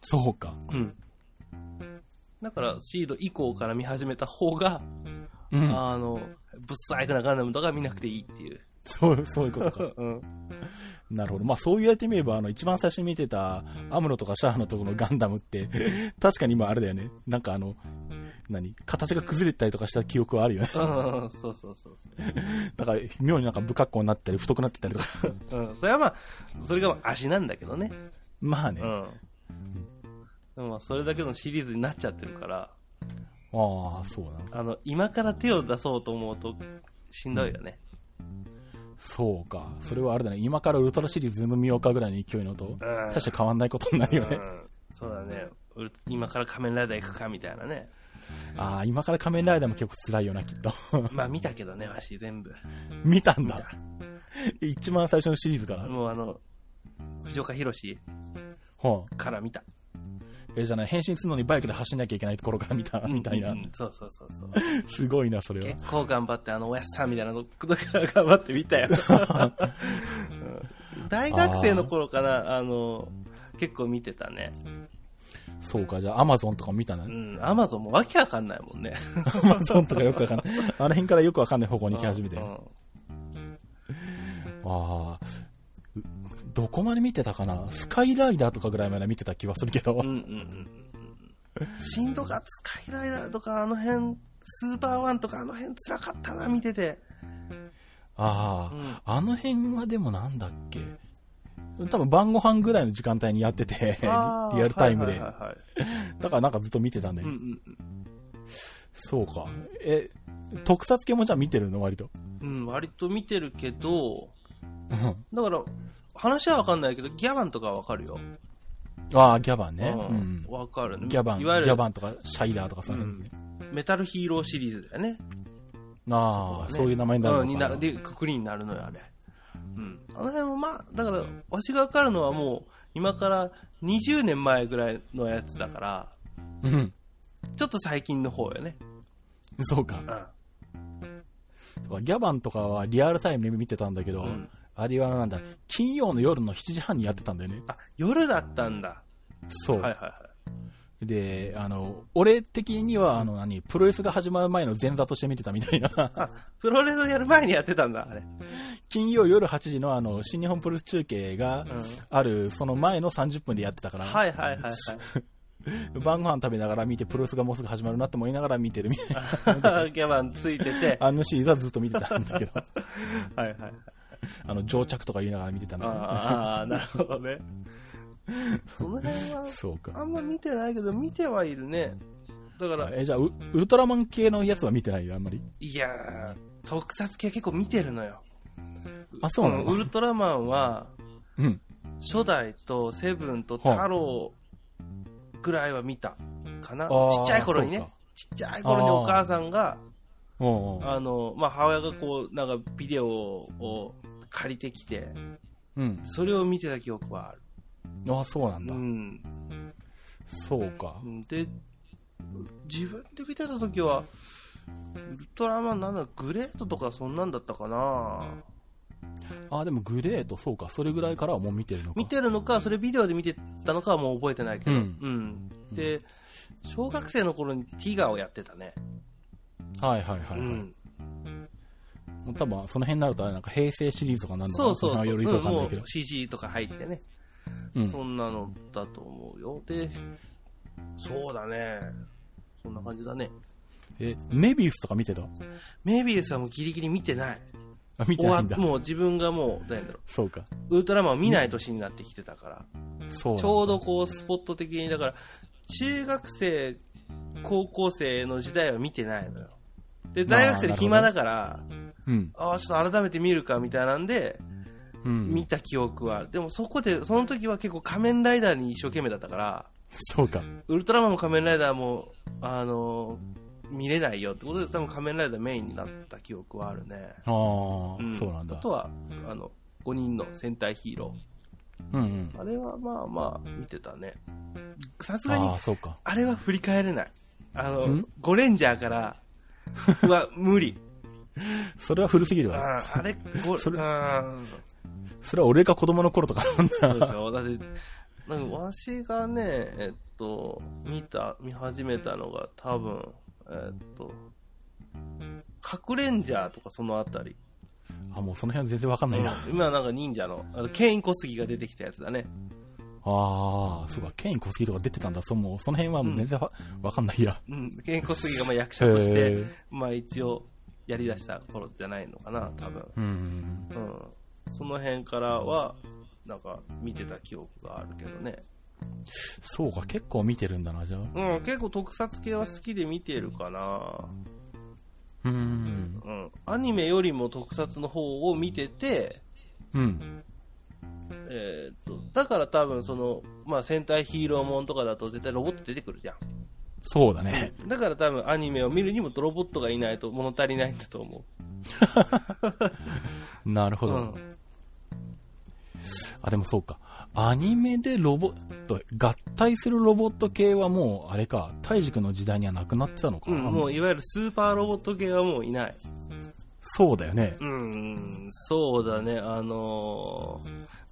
そうか。うん。だから、シード以降から見始めた方が、うん。あの、ぶっ細工なガンダムとか見なくていいっていう。そう、そういうことか。うん。なるほど。まあそう言われてみれば、あの、一番最初に見てたアムロとかシャアのところのガンダムって、確かに今あれだよね。なんかあの、何？形が崩れたりとかした記憶はあるよね。うん、そうそうそうだから、妙になんか不格好になったり、太くなってたりとか。そう。うん、それはまあ、それが足なんだけどね。まあね。あうん。でもまあ、それだけのシリーズになっちゃってるから、あ、そうなの。あの、今から手を出そうと思うと、しんどいよね。そうか。それはあれだね。今からウルトラシリーズ見ようかぐらいの勢いのと、うん大して変わんないことになるよね。うん。そうだね。今から仮面ライダー行くかみたいなね。ああ、今から仮面ライダーも結構辛いよな、きっと。まあ見たけどね、わし全部。見たんだ。一番最初のシリーズから。もうあの、藤岡弘ほう。から見た。え、じゃない、変身するのにバイクで走んなきゃいけないところから見た、みたいなそうそうそうそう。すごいな、それは。結構頑張って、あの、おやっさんみたいなのから頑張って見たよ。う ん大学生の頃かな、あの、結構見てたね。そうか、じゃあアマゾンとかも見たなう。ん、アマゾンもわけわかんないもんね。アマゾンとかよくわかんない。あの辺からよくわかんない方向に行き始めて。あうんあ。うどこまで見てたかな？スカイライダーとかぐらいまで見てた気はするけど。うんうんうんうん。シンドガスカイライダーとかあの辺、スーパーワンとかあの辺辛かったな、見てて。ああ、うんあの辺はでもなんだっけ？多分晩ご飯ぐらいの時間帯にやってて、リアルタイムで。はいはいはいはいだからなんかずっと見てたんだよ。うんうんそうか。え、特撮系もじゃあ見てるの？割と。うん。うん、割と見てるけど、うんだから、話はわかんないけど、ギャバンとかはわかるよ。ああ、ギャバンね。ううんん。わかるね。ギャバン、ギいわゆるャバンとかシャイダーとかそういうのですね。メタルヒーローシリーズだよね。ああ、ねそういう名前になるうんにのかな。なで、くくりになるのよ、あれ。うん。あの辺もまあ、だから、わしがわかるのはもう、今から20年前ぐらいのやつだから、うん。ちょっと最近の方よね。そうか。うん。ギャバンとかはリアルタイムで見てたんだけど、んあれはなんだ、金曜の夜の7時半にやってたんだよね。あ、夜だったんだ。そう。はいはいはい。で、あの、俺的には、あの、何、プロレスが始まる前の前座として見てたみたいな。あ、プロレスやる前にやってたんだ、あれ。金曜夜8時のあの、新日本プロレス中継がある、その前の30分でやってたから、はいはいはいはい。晩ご飯食べながら見て、プロレスがもうすぐ始まるなって思いながら見てるみたいな。ギャバンついてて、あのシリーズはずっと見てたんだけど、はいはいはい。あの、定着とか言いながら見てたんだけどああ、なるほどね。その辺は、そうか。あんま見てないけど、見てはいるね。だから、え、じゃあ、ウウルトラマン系のやつは見てないよ、あんまり？いやー、特撮系結構見てるのよ。あ、そうなの？ウルトラマンは、うん。初代とセブンと太郎ぐらいは見たかな。ちっちゃい頃にね。ちっちゃい頃にお母さんが、あの、まあ、母親がこう、なんかビデオを借りてきて、うん。それを見てた記憶はある。あ、そうなんだ。うん。そうか。で、自分で見てた時は、ウルトラマンなんだ、グレートとかそんなんだったかなあ、でもグレート、そうか。それぐらいからはもう見てるのか。見てるのか、それビデオで見てたのかはもう覚えてないけど、ううんん。で、小学生の頃にティガーをやってたね。はいはいはい、はいうん。もう多分、その辺になるとあれなんか平成シリーズとかなんのかな？そうそうそう。かんないけどうんもう。CG とか入ってね。うん。そんなのだと思うよ。で、そうだね。そんな感じだね。え、メビウスとか見てた？メビウスはもうギリギリ見てない。あ、見て終わないんだ。もう自分がもう、どうやんだろそうか。う。ウルトラマンを見ない年になってきてたから。そうちょうどこう、スポット的に、だから、中学生、高校生の時代は見てないのよ。で、大学生で暇だから、うん。ああ、ちょっと改めて見るかみたいなんで、うん。見た記憶はある。でもそこで、その時は結構仮面ライダーに一生懸命だったから、そうか。ウルトラマンも仮面ライダーも、あの見れないよってことで、多分仮面ライダーメインになった記憶はあるね。ああ、んそうなんだあと。は、あの、5人の戦隊ヒーロうんうん。ー。あれはまあまあ、見てたね。さすがにあれは振り返れない。あのん、ゴレンジャーから、うわ、無理。それは古すぎるあわ。ーあれ、ゴそれあそれは俺が子供の頃とかなんーそうでだ。って、なんかわしがね、えっと、見た、見始めたのが多分、えっと、核レンジャーとかそのあたり。あ、もうその辺は全然わかんないな。うん今はなんか忍者の、あのケイン小杉が出てきたやつだね。ああ、そうか。ケイン小杉とか出てたんだ。そもうその辺は全然わ,、わかんないや。うん、ケイン小杉がまあ役者としへてー、まあ一応、やり出した頃じゃないのかな、多分。うん。うん、その辺からは、なんか見てた記憶があるけどね。そうか。結構見てるんだな、じゃあ。うん、結構特撮系は好きで見てるかな。うん。うん。アニメよりも特撮の方を見てて、うん。えーっと、だから多分その、まあ戦隊ヒーローもんとかだと絶対ロボット出てくるじゃん。そうだね。だから多分アニメを見るにもロボットがいないと物足りないんだと思う。なるほど。うん。あ、でもそうか。アニメでロボット、合体するロボット系はもう、あれか、大樹くんの時代にはなくなってたのか。うん、もういわゆるスーパーロボット系はもういない。そうだよね。うん、そうだね、あの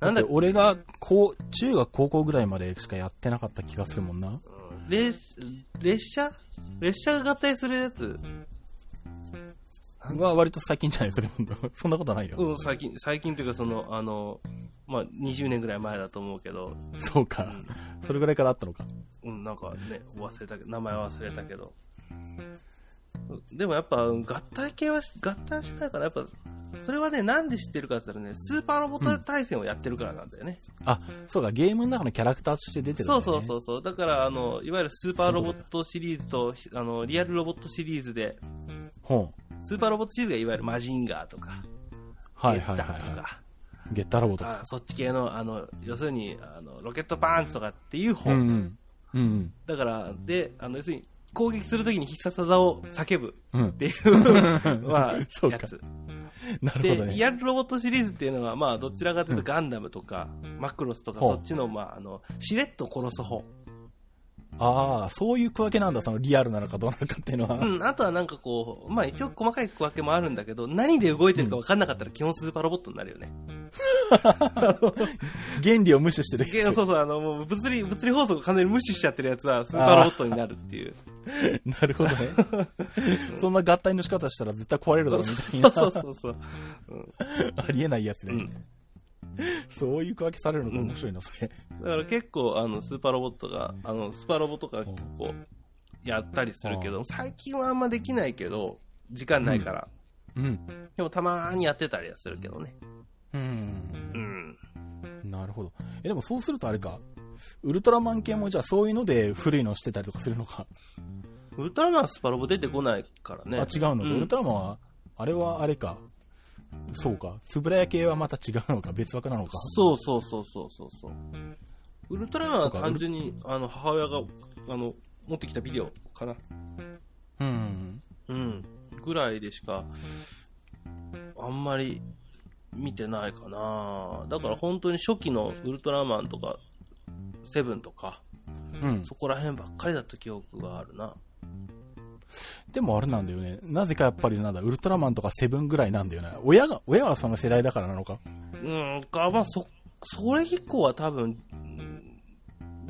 ー、なんだ俺が、こう、中学高校ぐらいまでしかやってなかった気がするもんな。列列車？列車が合体するやつ？は割と最近じゃないそれも。そんなことないよ。うん、最近、最近というかその、あの、まあ、20年ぐらい前だと思うけど、そうか。それぐらいからあったのか。うん、なんかね、忘れたけど、名前忘れたけど。でもやっぱ、合体系は、合体はしないから、やっぱ、それはね、なんで知ってるかって言ったらね、スーパーロボット対戦をやってるからなんだよね。あ、そうか、ゲームの中のキャラクターとして出てるんだそう。そうそうそう。だから、あの、いわゆるスーパーロボットシリーズと、あの、リアルロボットシリーズで、ほスーパーロボットシリーズがいわゆるマジンガーとか、う。はいゲッタはいはい、はーとか、い。ゲッターロボとか。あそっち系の、あの、要するに、あの、ロケットパンチとかっていうう本。んうん。うんだから、で、あの、要するに、攻撃するときに必殺技を叫ぶっ。ていう、まあ、そうかやつ。なるほで、どね。リアルロボットシリーズっていうのは、まあ、どちらかというとガンダムとか、マクロスとか、そっちの、まあ、あの、しれっと殺す方。ああ、そういう区分けなんだ、そのリアルなのかどうなのかっていうのは。うん、あとはなんかこう、まあ一応細かい区分けもあるんだけど、何で動いてるか分かんなかったら基本スーパーロボットになるよね。原理を無視してるげそうそう、あの、もう物理、物理法則を完全に無視しちゃってるやつはスーパーロボットになるっていう。なるほどね。そんな合体の仕方したら絶対壊れるだろうみたいそうな。そうそうそう。ありえないやつで、うんそういう区分けされるのが面白いな、それ。だから結構、あの、スーパーロボットが、あの、スーパーロボットが結構、やったりするけど、最近はあんまできないけど、時間ないから。うん。でもたまーにやってたりはするけどね。うん。うん。なるほど。え、でもそうするとあれか。ウルトラマン系もじゃあそういうので古いのをしてたりとかするのか。ウルトラマンスーパーロボ出てこないからね。あ、違うのか。んウルトラマンは、あれはあれか。そうか。つぶらや系はまた違うのか。別枠なのか。そうそうそうそうそうそう。ウルトラマンは単純に、あの、母親が、あの、持ってきたビデオかな。うん。うん。ぐらいでしか、あんまり見てないかな。だから本当に初期のウルトラマンとか、セブンとか、うん。そこら辺ばっかりだった記憶があるな。でもあれなんだよね。なぜかやっぱりなんだ、ウルトラマンとかセブンぐらいなんだよね。親が、親がその世代だからなのか。うん、か、まあ、そ、それ以降は多分、うん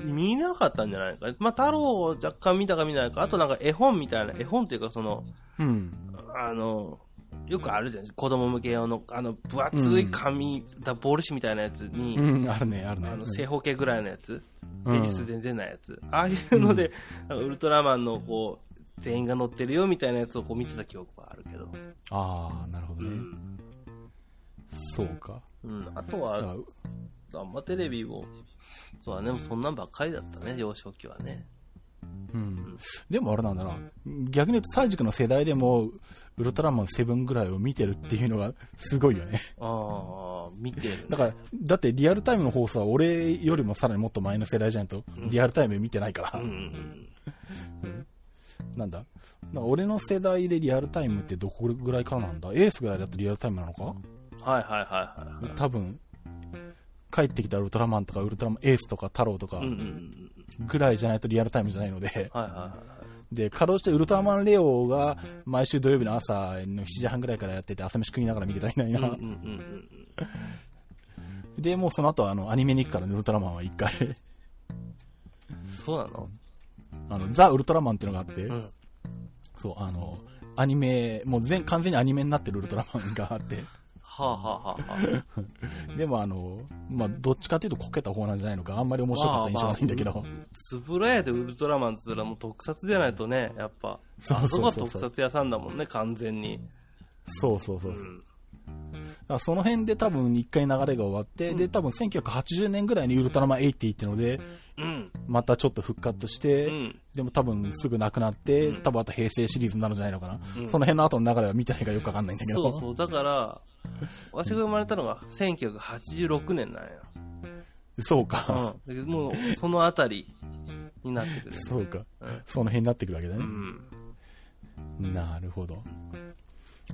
見なかったんじゃないか。まあ、太郎を若干見たか見ないか。あとなんか絵本みたいな、絵本っていうかその、うん。あの、よくあるじゃん。子供向け用の、あの、分厚い紙、だボール紙みたいなやつに、うん、あるね、あるね。あの、正方形ぐらいのやつ、うんページ数全然ないやつ。ああいうので、なんかウルトラマンのこう、全員が乗ってるよみたいなやつをこう見てた記憶はあるけど。ああ、なるほどね。そうか。うん。あとは、あんまテレビも、そうだね、そんなんばっかりだったね、幼少期はね。うん。でもあれなんだな。逆に言うと、サイジ君の世代でも、ウルトラマンセブンぐらいを見てるっていうのがすごいよね。ああ、見てる、ね。だから、だってリアルタイムの放送は俺よりもさらにもっと前の世代じゃんと、リアルタイム見てないから。うんうんなんだ？だ俺の世代でリアルタイムってどこぐらいからなんだ？エースぐらいだとリアルタイムなのか？うん。はいはいはいはいはい。多分、帰ってきたウルトラマンとかウルトラマンエースとか太郎とか。ぐらいじゃないとリアルタイムじゃないので、はいはいはい。で、かろうじてウルトラマンレオが毎週土曜日の朝の7時半ぐらいからやってて朝飯食いながら見てたみたいな。うんうんうんうん。で、もうその後あのアニメに行くからね、ウルトラマンは一回。そうなの？あの、ザ・ウルトラマンっていうのがあって、うん。そう、あの、アニメ、もう全、完全にアニメになってるウルトラマンがあって、はあはあはあはあ。でもあの、まあ、どっちかっていうとこけた方なんじゃないのか、あんまり面白かった印象がないんだけど、スプラヤでウルトラマンって言ったらもう特撮じゃないとね、やっぱ。そうそうそうそこは特撮屋さんだもんね、完全に。そうそうそうそう。うん。その辺で多分一回流れが終わって、で、多分1980年ぐらいにウルトラマン80っていうので、うん。またちょっと復活して、うん。でも多分すぐなくなって、多分あと平成シリーズになるんじゃないのかな。その辺の後の流れは見てないからよくわかんないんだけど。そうそう。だから、わしが生まれたのが1986年なんや。そうか。うん。だけどもう、そのあたりになってくる。そうかうん。その辺になってくるわけだね。うん。なるほど。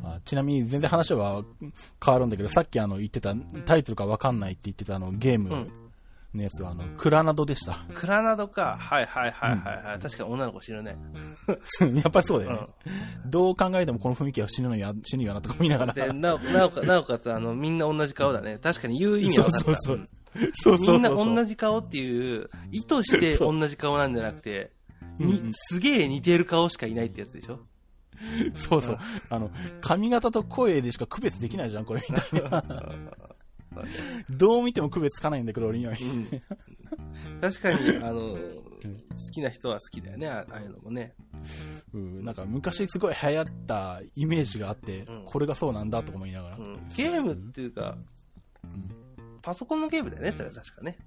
あちなみに全然話は変わるんだけど、さっきあの言ってた、タイトルかわかんないって言ってたあのゲームのやつはあの、クラナドでした。クラナドか。はいはいはいはい、はい確かに女の子知るね。やっぱりそうだよね。どう考えてもこの雰囲気は死ぬのや、死ぬよなとか見ながら。で、なお、なおか、なおかつ、あの、みんな同じ顔だね。確かに言う意味は分かった。そうそうそううんそうそうそう。みんな同じ顔っていう、意図して同じ顔なんじゃなくて、にすげえ似てる顔しかいないってやつでしょ？そうそう。あの、髪型と声でしか区別できないじゃん、これみたいな。どう見ても区別つかないんだけど、俺には。確かに、あの、好きな人は好きだよね、あああいうのもね。うん、なんか昔すごい流行ったイメージがあって、うんこれがそうなんだとか思いながら。うんゲームっていうか、パソコンのゲームだよね、それは確かね。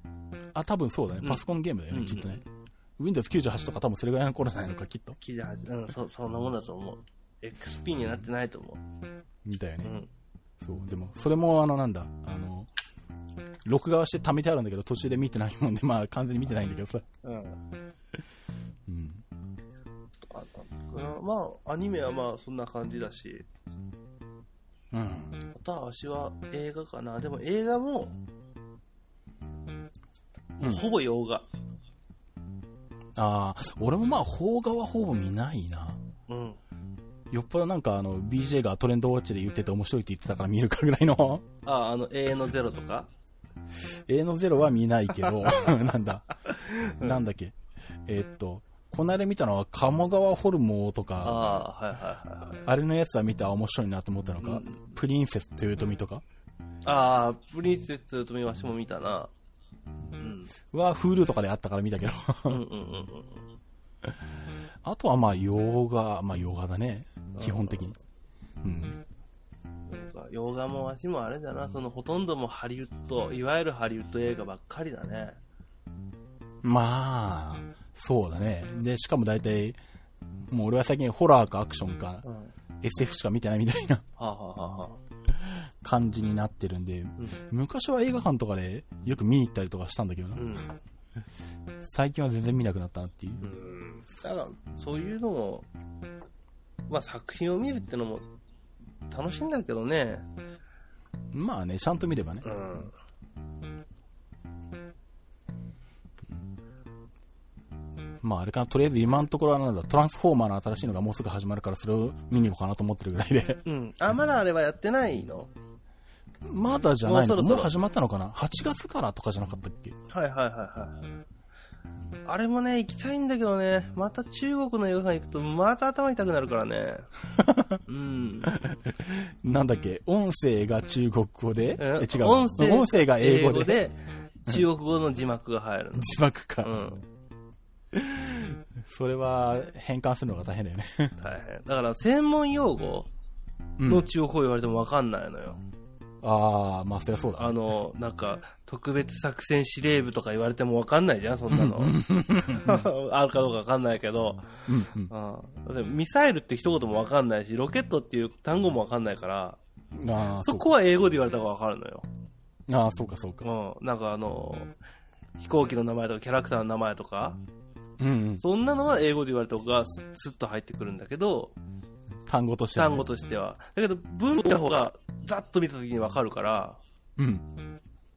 あ、多分そうだね。うんパソコンゲームだよね、うんきっとね。Windows 98とか多分それぐらいの頃じゃないのか、きっと。聞いてはうん、そ、そんなもんだと思う。XP になってないと思みたいね。う。うん。そう。でも、それもあの、なんだ、あの、録画はして貯めてあるんだけど、途中で見てないもんで、まあ完全に見てないんだけどさ。うん。うん。ああまあ、アニメはまあ、そんな感じだし、うん。あとはわしは映画かな。でも映画も、うんほぼ洋画。ああ、俺もまあ、邦画はほぼ見ないな。うん。よっぽどなんかあの、BJ がトレンドウォッチで言ってて面白いって言ってたから見るかぐらいの。あ、あの、永遠のゼロとか？A のゼロは見ないけど、なんだ、なんだっけ？えーっと、この間見たのは鴨川ホルモンとあか、あ、はいはいはい。あれのやつは見てあ面白いなと思ったのか、プリンセス豊臣とか？ああ、プリンセスとみわしも見たな。うん。は Hulu とかであったから見たけど。うんうんうんうん。あとはまあ洋画、まあ洋画だね。基本的に。うん。洋画もわしもあれだな、そのほとんどもハリウッド、いわゆるハリウッド映画ばっかりだね。まあ、そうだね。で、しかも大体、もう俺は最近ホラーかアクションかうん。は SF しか見てないみたいなあ、はあはあはあ、感じになってるんで、昔は映画館とかでよく見に行ったりとかしたんだけどな。うん。最近は全然見なくなったなっていう。うん。だから、そういうのも、まあ作品を見るってのも楽しいんだけどね。まあね、ちゃんと見ればね。うん。まああれかな、とりあえず今のところはなんだ、トランスフォーマーの新しいのがもうすぐ始まるからそれを見に行こうかなと思ってるぐらいで。うん。あ、まだあれはやってないの？まだじゃないのもう始まったのかな ?8 月からとかじゃなかったっけ？はいはいはいはい。あれもね、行きたいんだけどね、また中国の映画館行くと、また頭痛くなるからね。うん。なんだっけ？音声が中国語で？え、違う。音声音声が英語で？中国語の字幕が入るの。字幕か、うん。それは変換するのが大変だよね。大変。だから、専門用語うんの中国語言われてもわかんないのよ。ああ、まあそりゃそうだ、あの、なんか、特別作戦司令部とか言われてもわかんないじゃん、そんなの。あるかどうかわかんないけど。うんうん。ミサイルって一言もわかんないし、ロケットっていう単語もわかんないから、そこは英語で言われた方がわかるのよ。うああ、そうかそうか。うん。なんかあの、飛行機の名前とかキャラクターの名前とか、うんうん。そんなのは英語で言われた方がススッと入ってくるんだけど、単語としてはね、単語としては。だけど文見た方がざっと見た時にわかるから、うん。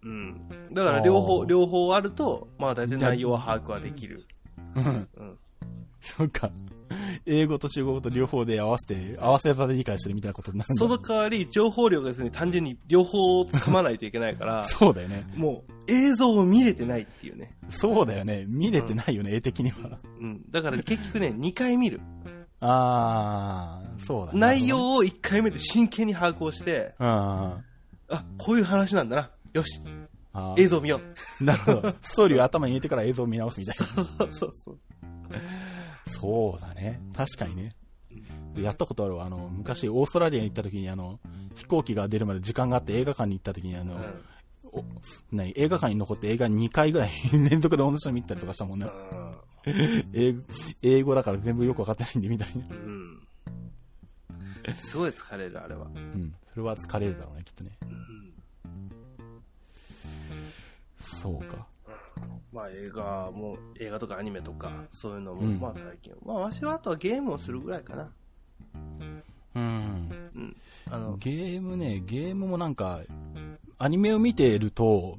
うん。だから両方、両方あると、まあ大体内容は把握はできる。うん。うん。そうか。英語と中国語と両方で合わせて、合わせ技で理解してるみたいなことになるその代わり情報量がですね、単純に両方を噛まないといけないから、そうだよね。もう映像を見れてないっていうね。そうだよね。見れてないよね、絵的には。うん。だから結局ね、2回見る。ああ、そうだね。内容を1回目で真剣に把握をして、うん。ああ、こういう話なんだな。よし、あ映像見よう。なるほど。ストーリーを頭に入れてから映像を見直すみたいな。そうそうそう。そうだね。確かにね。やったことあるわ。あの、昔オーストラリアに行った時に、あの、飛行機が出るまで時間があって映画館に行った時に、あの、お何？映画館に残って映画2回ぐらい 連続で同じの見たりとかしたもんね。英語英語だから全部よくわかってないんでみたいな。うん。すごい疲れる、あれは。うん。それは疲れるだろうね、きっとね。そうか。まあ映画も、映画とかアニメとか、そういうのも、うんまあ最近。まあわしはあとはゲームをするぐらいかな。うん。うん。あの、ゲームね、ゲームもなんか、アニメを見てると、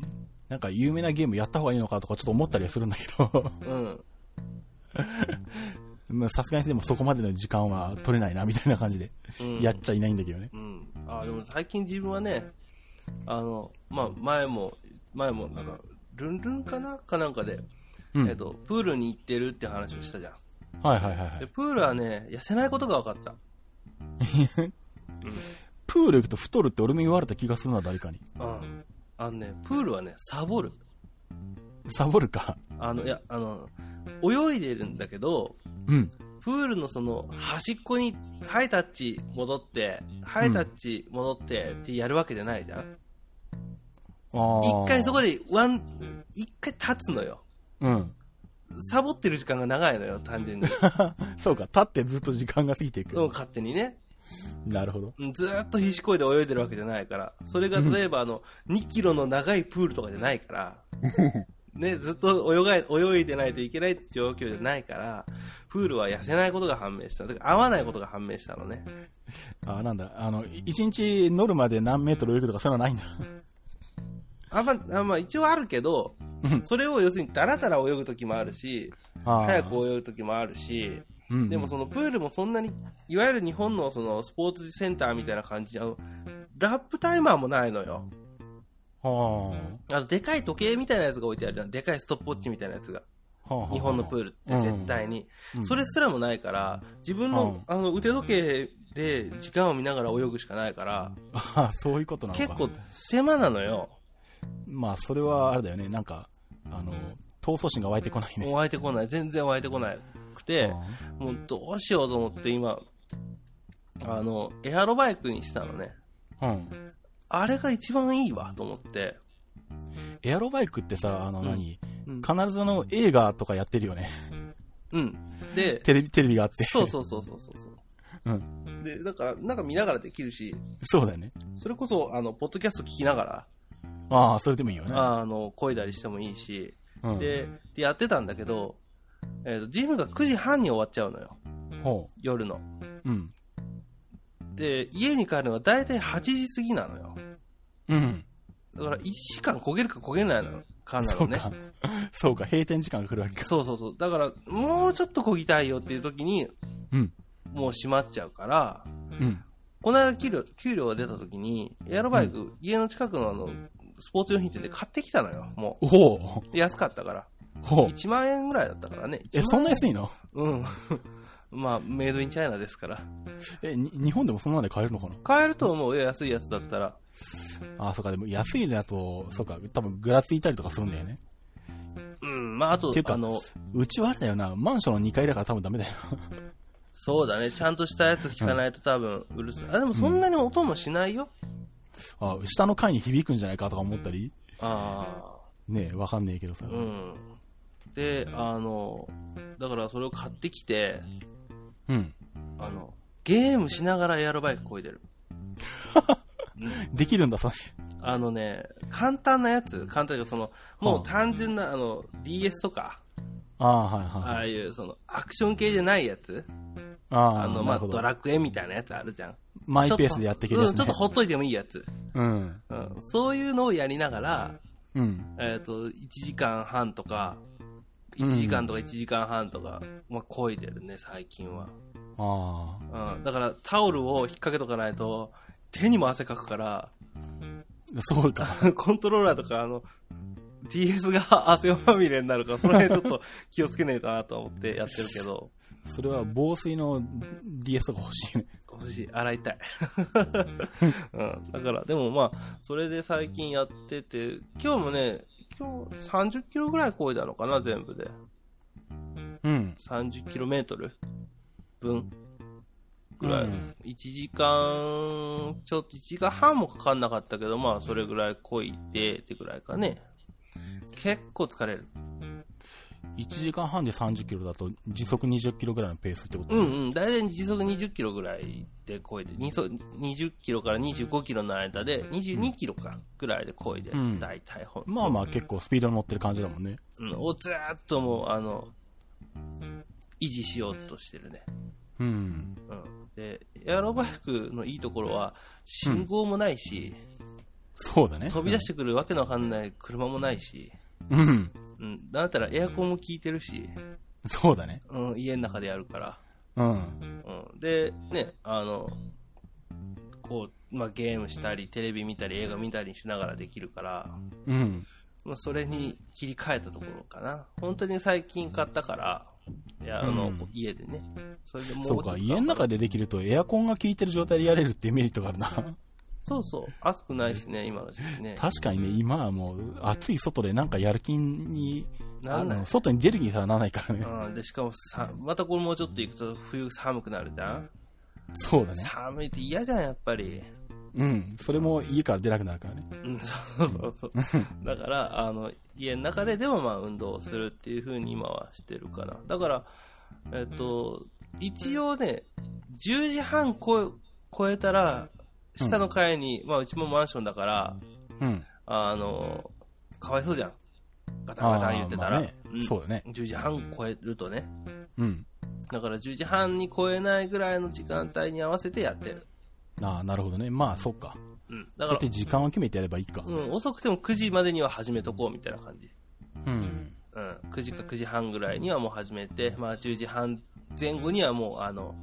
なんか有名なゲームやった方がいいのかとかちょっと思ったりはするんだけど、うん。まあさすがにでもそこまでの時間は取れないなみたいな感じで、うんやっちゃいないんだけどね。うん。あ、でも最近自分はね、あの、まあ前も、前もなんか、ルンルンかな？かなんかで、うん。えっと、プールに行ってるって話をしたじゃん。はいはいはいはで、い。プールはね、痩せないことが分かった。プール行くと太るって俺も言われた気がするな、誰かに。うん。あのね、プールはね、サボる。サボるか。あの、いや、あの、泳いでるんだけど、うん。プールのその端っこに、ハイタッチ戻って、ハイタッチ戻ってってやるわけじゃないじゃん。あー一回そこでワン、一回立つのよ。うん。サボってる時間が長いのよ、単純に。そうか、立ってずっと時間が過ぎていく。うん勝手にね。なるほど。うんずーっと必死こいで泳いでるわけじゃないから。それが例えばあの、2キロの長いプールとかじゃないから。ね、ずっと泳が泳いでないといけないって状況じゃないから、プールは痩せないことが判明した。だから合わないことが判明したのね。あーなんだ、あの、一日ノルマで何メートル泳ぐとかそういうのはないんだ。あんま、あまあ一応あるけど、それを要するにダラダラ泳ぐ時もあるし、早く泳ぐ時もあるし、うんでもそのプールもそんなに、いわゆる日本のそのスポーツセンターみたいな感じで、あのラップタイマーもないのよ。はああの、でかい時計みたいなやつが置いてあるじゃん。でかいストップウォッチみたいなやつが。日本のプールって絶対に。うんそれすらもないから、自分の、あの、腕時計で時間を見ながら泳ぐしかないから、あ そういうことなのか。結構手間なのよ。まあ、それはあれだよね。なんか、あの、闘争心が湧いてこないね。湧いてこない。全然湧いてこなくて、もうどうしようと思って今、あの、エアロバイクにしたのね。うん。あれが一番いいわと思って。エアロバイクってさ、あの何、うん必ずあの映画とかやってるよね。うん。で、テレビ、テレビがあって。そうそうそうそうそうそう。うん。で、だから、なんか見ながらできるし、そうだよね。それこそ、あの、ポッドキャスト聞きながら、ああ、それでもいいよね。あの、漕いだりしてもいいし、うん、で、でやってたんだけど、えっ、と、ジムが9時半に終わっちゃうのよ。ほ夜の。う。うん。で、家に帰るのが大体8時過ぎなのよ。うん。だから1時間焦げるか焦げないのかなのね。そうか。そうか、閉店時間が来るわけか。そうそうそう。だから、もうちょっと漕ぎたいよっていう時に、うん。もう閉まっちゃうから、うん。この間給料、給料が出た時に、エアロバイク、家の近くのあの、スポーツ用品店で買ってきたのよ、もほう。う。安かったから。ほう。1万円ぐらいだったからね。え、そんな安いの？うん。まあ、メイドインチャイナですから。え、に日本でもそんなので買えるのかな？買えると思うよ、安いやつだったら。ああ、そうか、でも安いのだと、そうか、多分ぐらついたりとかするんだよね。うん、まあ、あとっていう、かあの、うちはあれだよな、マンションの2階だから多分ダメだよ。そうだね、ちゃんとしたやつ聞かないと多分、うるさい。あ、でもそんなに音もしないよ。あ下の階に響くんじゃないかとか思ったり、あねえ、わかんねえけどさ。あ、うん。で、あの、だからそれを買ってきて、うん。あの、ゲームしながらエアロバイク漕いでる。できるんだ、それ。あのね、簡単なやつ、簡単というかその、もう単純な、あの、DS とか、ああ、はいあはい。あいう、その、アクション系じゃないやつ、ああ、あの、まあ、ド。ラクエみたいなやつあるじゃん。マイペースでやっていけるやつ、ね。うん、ちょっとほっといてもいいやつ。うん。うん、そういうのをやりながら、うん。えっ、と、1時間半とか、1時間とか1時間半とか、まあ、漕いでるね、最近は。あうん、だから、タオルを引っ掛けとかないと、手にも汗かくから、あ、そうか。コントローラーとか、あの、DS が汗まみれになるから、その辺ちょっと気をつけないとなと思ってやってるけど、それは防水の DS とか欲しいね。欲しい、洗いたい。うん、だから、でもまあ、それで最近やってて、今日もね、今日30キロぐらい漕いだのかな、全部で。うん。30キロメートル分ぐらい。うん1時間、ちょっと1時間半もかかんなかったけど、まあ、それぐらい漕いでってぐらいかね。結構疲れる。1時間半で30キロだと時速20キロぐらいのペースってことうんうん。だいたい時速20キロぐらいで漕いで、にそ20キロから25キロの間で、22キロか、ぐらいで漕いで、うんだいたいほん、まあまあ結構スピードに乗ってる感じだもんね。うん、をずーっともう、あの、維持しようとしてるね。うん。うん。で、エアロバイクのいいところは、信号もないし、そうだね。飛び出してくるわけのわかんない車もないし、うん。うん。だったらエアコンも効いてるし、そうだね。うん、家の中でやるから。うん。うん。で、ね、あの、こう、まあ、ゲームしたり、テレビ見たり、映画見たりしながらできるから、うん。まあ、それに切り替えたところかな。本当に最近買ったから、いや、あの、うん家でね。それでもうそうか、家の中でできるとエアコンが効いてる状態でやれるっていうメリットがあるな。そうそう。暑くないしね、今の時期ね。確かにね、今はもう暑い外でなんかやる気になんな外に出る気にさらならないからね。うん、で、しかもさ、またこれもうちょっと行くと冬寒くなるじゃん？そうだね。寒いって嫌じゃん、やっぱり。うん。それも家から出なくなるからね。うん、そうそうそう。だから、あの、家の中ででもまあ運動をするっていう風に今はしてるかな。だから、えっと、一応ね、10時半超え超えたら、下の階に、まあうちもマンションだから、うん。あの、かわいそうじゃん。ガタガタ言ってたら。ねんそうだね。10時半超えるとね。うん。だから10時半に超えないぐらいの時間帯に合わせてやってる。ああ、なるほどね。まあ、そっか。うん。だからそうやって、時間を決めてやればいいか。うん、遅くても9時までには始めとこうみたいな感じ。うん。うん、9時か9時半ぐらいにはもう始めて、まあ10時半前後にはもう、あの、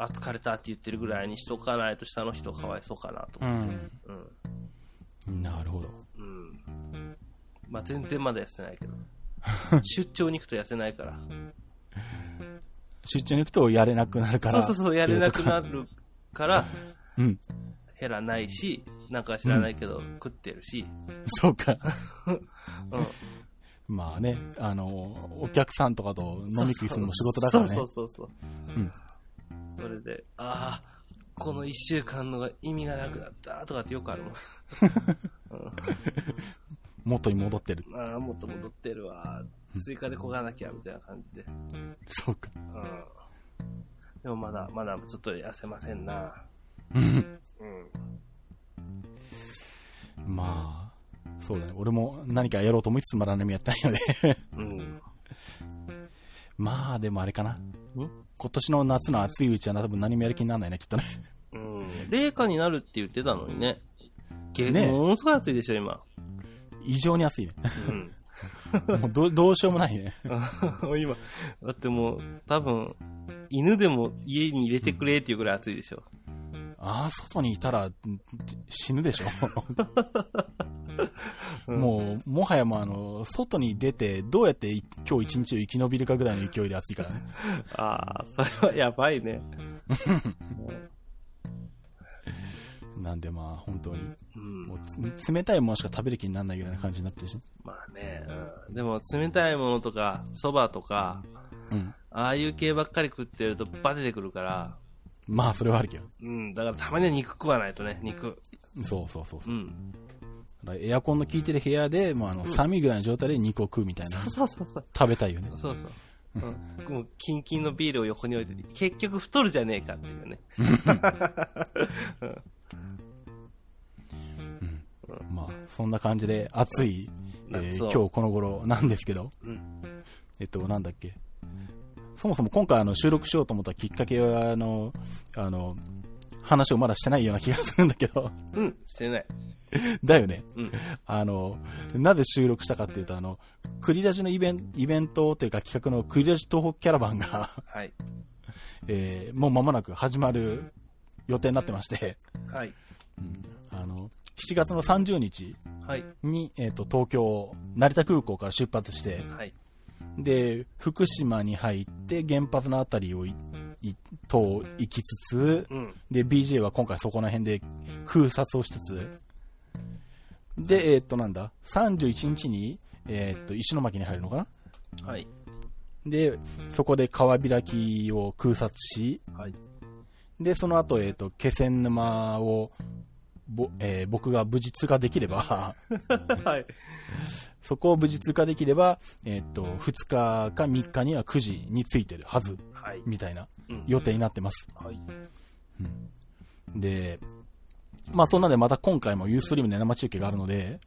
あ、疲れたって言ってるぐらいにしとかないと下の人かわいそうかなとう思って。ん。うん。なるほど。うん。まあ全然まだ痩せないけど。出張に行くと痩せないから。出張に行くとやれなくなるから。そうそうそう、やれなくなる。るから、うん。減らないし、なんか知らないけど、食ってるし。そうか。うん。まあね、あの、お客さんとかと飲み食いするのも仕事だからねそ。うそうそうそう。うん。それで、ああ、この一週間のが意味がなくなったとかってよくあるもん。元に戻ってる。ああ、もっと戻ってるわ。追加でこがなきゃみたいな感じで。そうか。うん。でもまだ、まだちょっと痩せませんな。うんうん。まあ、そうだね。俺も何かやろうと思いつつまだ何もやってないので。うん。まあ、でもあれかな。今年の夏の暑いうちは多分何もやる気にならないね、きっとね。うん。冷夏になるって言ってたのにね。げねものすごい暑いでしょ、今。異常に暑いね。うん。もうどうどうしようもないね。今、だってもう、多分、犬でも家に入れてくれっていうぐらい暑いでしょ。ああ、外にいたらん死ぬでしょ。もう、もはやもうあの、外に出てどうやってい今日一日を生き延びるかぐらいの勢いで暑いからね。ああ、それはやばいね。なんでまあ、本当に、うん。もうつ冷たいものしか食べる気にならないぐらいな感じになってるし。まあね、うん。でも、冷たいものとか、蕎麦とか、うん。ああいう系ばっかり食ってるとバテてくるから、まあ、それはあるけど。うん。だからたまには肉食わないとね、肉。そうそうそうそうう。ん。エアコンの効いてる部屋で、もうあの、寒いぐらいの状態で肉を食うみたいな。そうそうそう。食べたいよね。そうそう。うん、もう、キンキンのビールを横に置いてて、結局太るじゃねえかっていうね。まあ、そんな感じで暑い、えー今日この頃なんですけど、うんえっと、なんだっけ？そもそも今回あの収録しようと思ったきっかけは、あの、あの、話をまだしてないような気がするんだけど、うん、してない。だよね。うん。あの、なぜ収録したかっていうと、あの、クリラジのイベンイベントというか企画のクリラジ東北キャラバンが、はい。えーもう間もなく始まる予定になってまして、はい。あの、7月の30日はい。に、えっ、と、東京、成田空港から出発して、はい。で、福島に入って原発のあたりをと行きつつ、うん。で、BJ は今回そこら辺で空撮をしつつ、で、えっ、と、なんだ、31日に、えっ、と、石巻に入るのかな？はい。で、そこで川開きを空撮し、はい。で、その後、えっ、と、気仙沼を、ぼえー僕が無事通過できれば、はい。そこを無事通過できれば、えっ、と、2日か3日には9時に着いてるはず、はい。みたいなうん予定になってます。はい。で、まあそんなでまた今回もユーストリームで生中継があるので、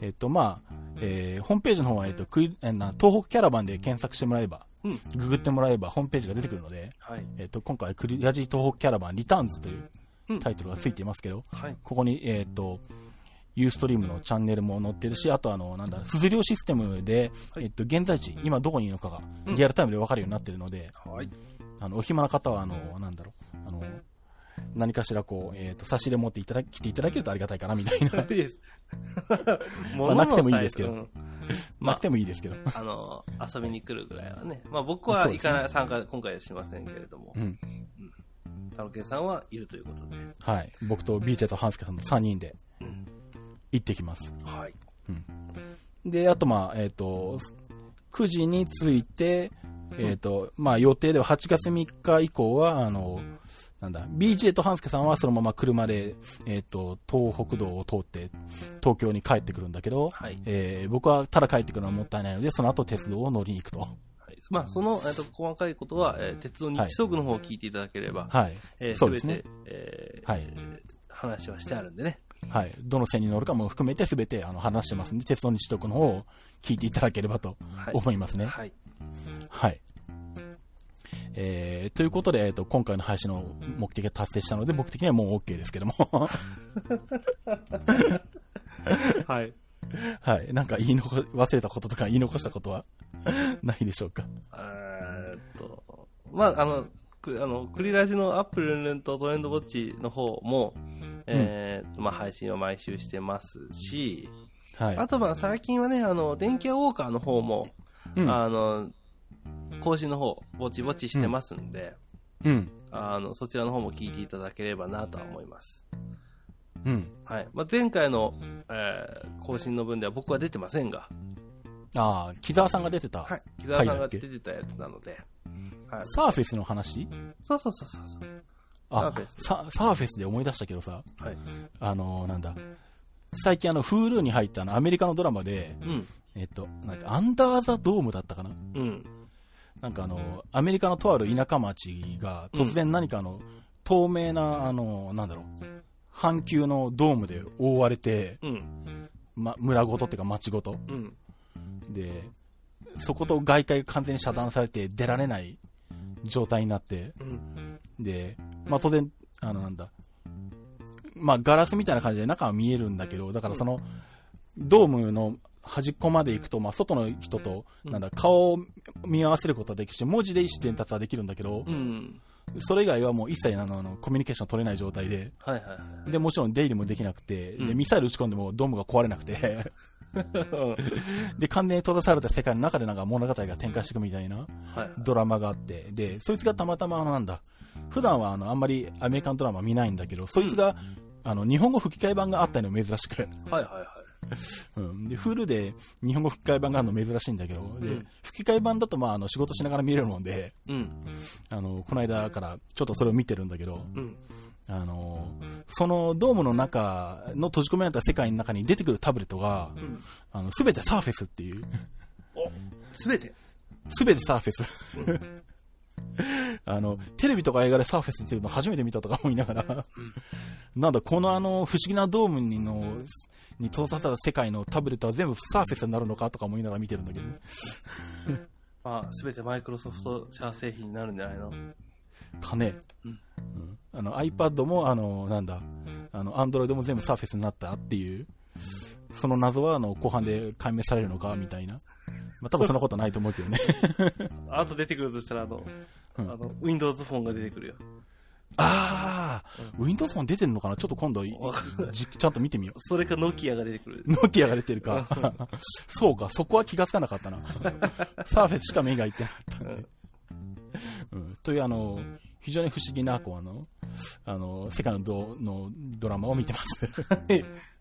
えっ、とまあ、えーホームページの方は、えっ、と、クイえーな東北キャラバンで検索してもらえば、うん。ググってもらえばホームページが出てくるので、はい。えっ、と、今回クリアジ東北キャラバンリターンズといううんタイトルがついていますけど、はい。ここに、えっ、と、ユーストリームのチャンネルも載ってるし、あとあの、なんだ、鈴量システムで、はいえっと、現在地、今どこにいるのかが、リアルタイムで分かるようになってるので、はい。あの、お暇な方は、あの、なんだろう、あの、何かしらこう、えっ、と、差し入れ持っていただ、来ていただけるとありがたいかな、みたいな。まあなくてもいいですけどなくてもいいですけど。うん あの、遊びに来るぐらいはね。まあ僕は行かない、参加、今回はしませんけれどもう、ん。タロケンさんはいるということで。はい。僕とビーチェとハンスケさんの3人でうん、行ってきます。はい。で、あと、まあ、えっ、と、9時に着いて、えっ、と、まあ予定では8月3日以降は、あの、なんだ、BJ と半助さんはそのまま車で、えっ、と、東北道を通って東京に帰ってくるんだけど、はいえー僕はただ帰ってくるのはもったいないので、その後鉄道を乗りに行くと。はいまあ、その、えっと、細かいことは、えー鉄道日速の方を聞いていただければ、はい。えーそうですねえーはい。話はしてあるんでね。はい。どの線に乗るかも含めて全てあの話してますんで、鉄道日読の方を聞いていただければとはい思いますね。はい。はい。えー、ということで、えっ、と、今回の配信の目的が達成したので、僕的にはもう OK ですけども。はい。はい。なんか言い残、忘れたこととか言い残したことは？ないでしょうか？えーっと、まあ、あの、くあの、クリラジのアップルルンとトレンドウォッチの方も、えーっと、まあ、配信を毎週してますし、はい。あと、まあ、最近はね、あの、電気屋ウォーカーの方も、うん。あの、更新の方、ぼちぼちしてますんで、うん。あの、そちらの方も聞いていただければなとは思います。うん。はい。まあ、前回の、えー更新の分では僕は出てませんが、ああ、木沢さんが出てた。はい。木澤さんが出てたやつなので、はい。サーフェスの話？そうそうそうそうそう。あサーフェスササーフェスで思い出したけどさ、はい。あのーなんだ。最近あの、Hulu に入ったあの、アメリカのドラマで、うん。えっと、なんか、アンダーザドームだったかな？うん。なんかあの、アメリカのとある田舎町が突然何かあの、透明な、あの、なんだろう、半球のドームで覆われて、うん。ま、村ごとっていうか町ごと。うん。で、そこと外界が完全に遮断されて出られない状態になって、うん。で、まあ当然、あのなんだ、まあガラスみたいな感じで中は見えるんだけど、だからその、ドームの端っこまで行くと、まあ外の人と、なんだ、顔を見合わせることはできるし、文字で意思伝達はできるんだけど、うん。それ以外はもう一切あのコミュニケーション取れない状態で、はいはいはい。で、もちろん出入りもできなくて、で、うん。ミサイル撃ち込んでもドームが壊れなくて、で、完全に閉ざされた世界の中でなんか物語が展開していくみたいな。はい。ドラマがあって、で、そいつがたまたまあのなんだ、普段はあの、あんまりアメリカンドラマ見ないんだけど、そいつが、あの、日本語吹き替え版があったの珍しく、はいはいはい。うん。で、フルで日本語吹き替え版があるの珍しいんだけど、でうん、吹き替え版だとまあ、あの、仕事しながら見れるもんで、うん。あの、この間からちょっとそれを見てるんだけど、うん。あの、そのドームの中の閉じ込められた世界の中に出てくるタブレットが、うん。あの、すべてサーフェスっていう、お、すべて？すべてサーフェス。あの、テレビとか映画でサーフェスっていうの初めて見たとか思いながら、なんだ、このあの、不思議なドームにの、に閉ざされた世界のタブレットは全部サーフェスになるのかとか思いながら見てるんだけどね。まあ、すべてマイクロソフト社製品になるんじゃないの？かね。うんうんあの、iPad も、あの、なんだ、あの、Android も全部サーフェスになったっていう、その謎は、あの、後半で解明されるのか、みたいな。まあ、多分そんなことないと思うけどね。あと出てくるとしたら、あの、うんあの、Windows フォンが出てくるよ。ああ、Windows も出てるのかな？ちょっと今度、ちゃんと見てみよう。それかノキアが出てくる。ノキアが出てるか。そうか、そこは気がつかなかったな。サーフェスしか目がいってなかったんで。うん、というあの、非常に不思議な、こうあの、あの、世界のドのドラマを見てます。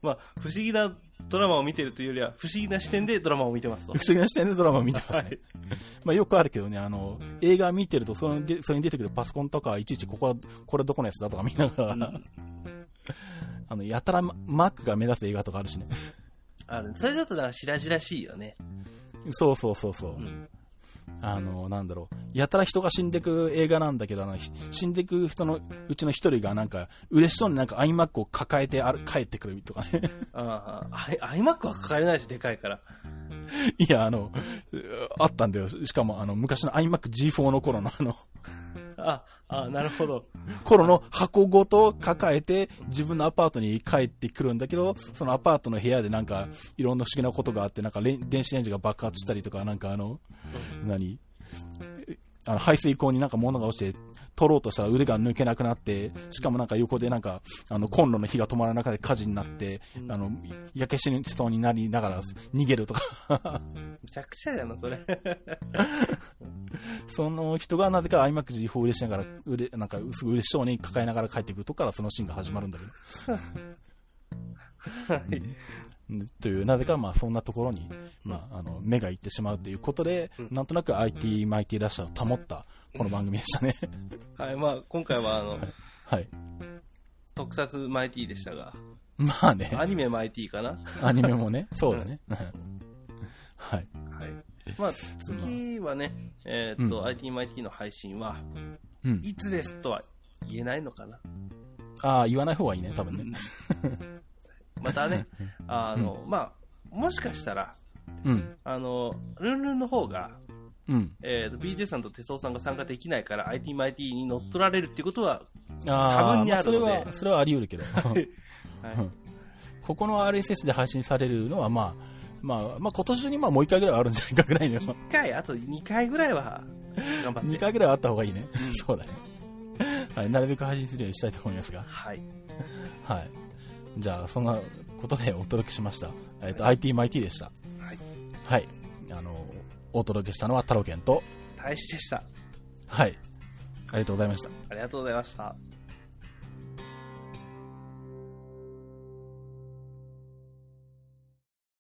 まあ、不思議なドラマを見てるというよりは、不思議な視点でドラマを見てますと不。思議な視点でドラマを見てますね。はいまあよくあるけどね、あの、映画見てるとその、でそれに出てくるパソコンとか、いちいちここは、これどこのやつだとか見ながら、あの、やたらマックが目指す映画とかあるしね。ある。それだとなんか白々しいよね。そうそうそうそう。んあの、なんだろう。やたら人が死んでく映画なんだけど、あの、ひ死んでく人のうちの一人がなんか、嬉しそうになんか iMac を抱えてある帰ってくるとかね。ああ、アイ iMac は抱えれないし、でかいから。いや、あの、あったんだよ。しかも、あの、昔の iMac G4 の頃のあの、あ、あ、なるほど。頃の箱ごと抱えて自分のアパートに帰ってくるんだけど、そのアパートの部屋でなんかいろんな不思議なことがあって、なんか電子レンジが爆発したりとか、なんかあの、何？あの排水口になんか物が落ちて取ろうとしたら腕が抜けなくなって、しかもなんか横でなんか、あの、コンロの火が止まらなくて火事になって、あの、焼け死にそうになりながら逃げるとか、めちゃくちゃやな、それ。その人がなぜか iMac G4 嬉しながら、うれ、なんかすごい嬉しそうに抱えながら帰ってくるとこからそのシーンが始まるんだけど。はい。という、なぜかまあそんなところに、まあ、あの、目がいってしまうということで、なんとなく IT マイティラッシャーを保った、この番組でしたね。はい、まあ、今回はあの、はい。特撮マイティでしたが、まあね、アニメマイティかな？アニメもね、そうだね。はい。はい。まあ、次はね、えーっと、IT マイティの配信は、うん。いつですとは言えないのかな？ああ、言わない方がいいね、多分ね。またね、あの、まあ、もしかしたら、うん。あの、ルンルンの方が、うん。えー、と BJ さんと哲夫さんが参加できないから IT マイティに乗っ取られるっていうことは、ああ、多分にあるのでまあそれは、それはあり得るけど。は い、ここの RSS で配信されるのは、まあ、まあ、まあ今年中にまあもう一回ぐらいはあるんじゃないかぐらいの。1回、あと2回ぐらいは頑張って。2回ぐらいはあった方がいいね。そうだね。はい、なるべく配信するようにしたいと思いますが。はい。はい。じゃあ、そんなことでお届けしました。えっ、と、IT マイティでした。はい。はい。あの、お届けしたのは太郎健と、大使でした。はい。ありがとうございました。ありがとうございました。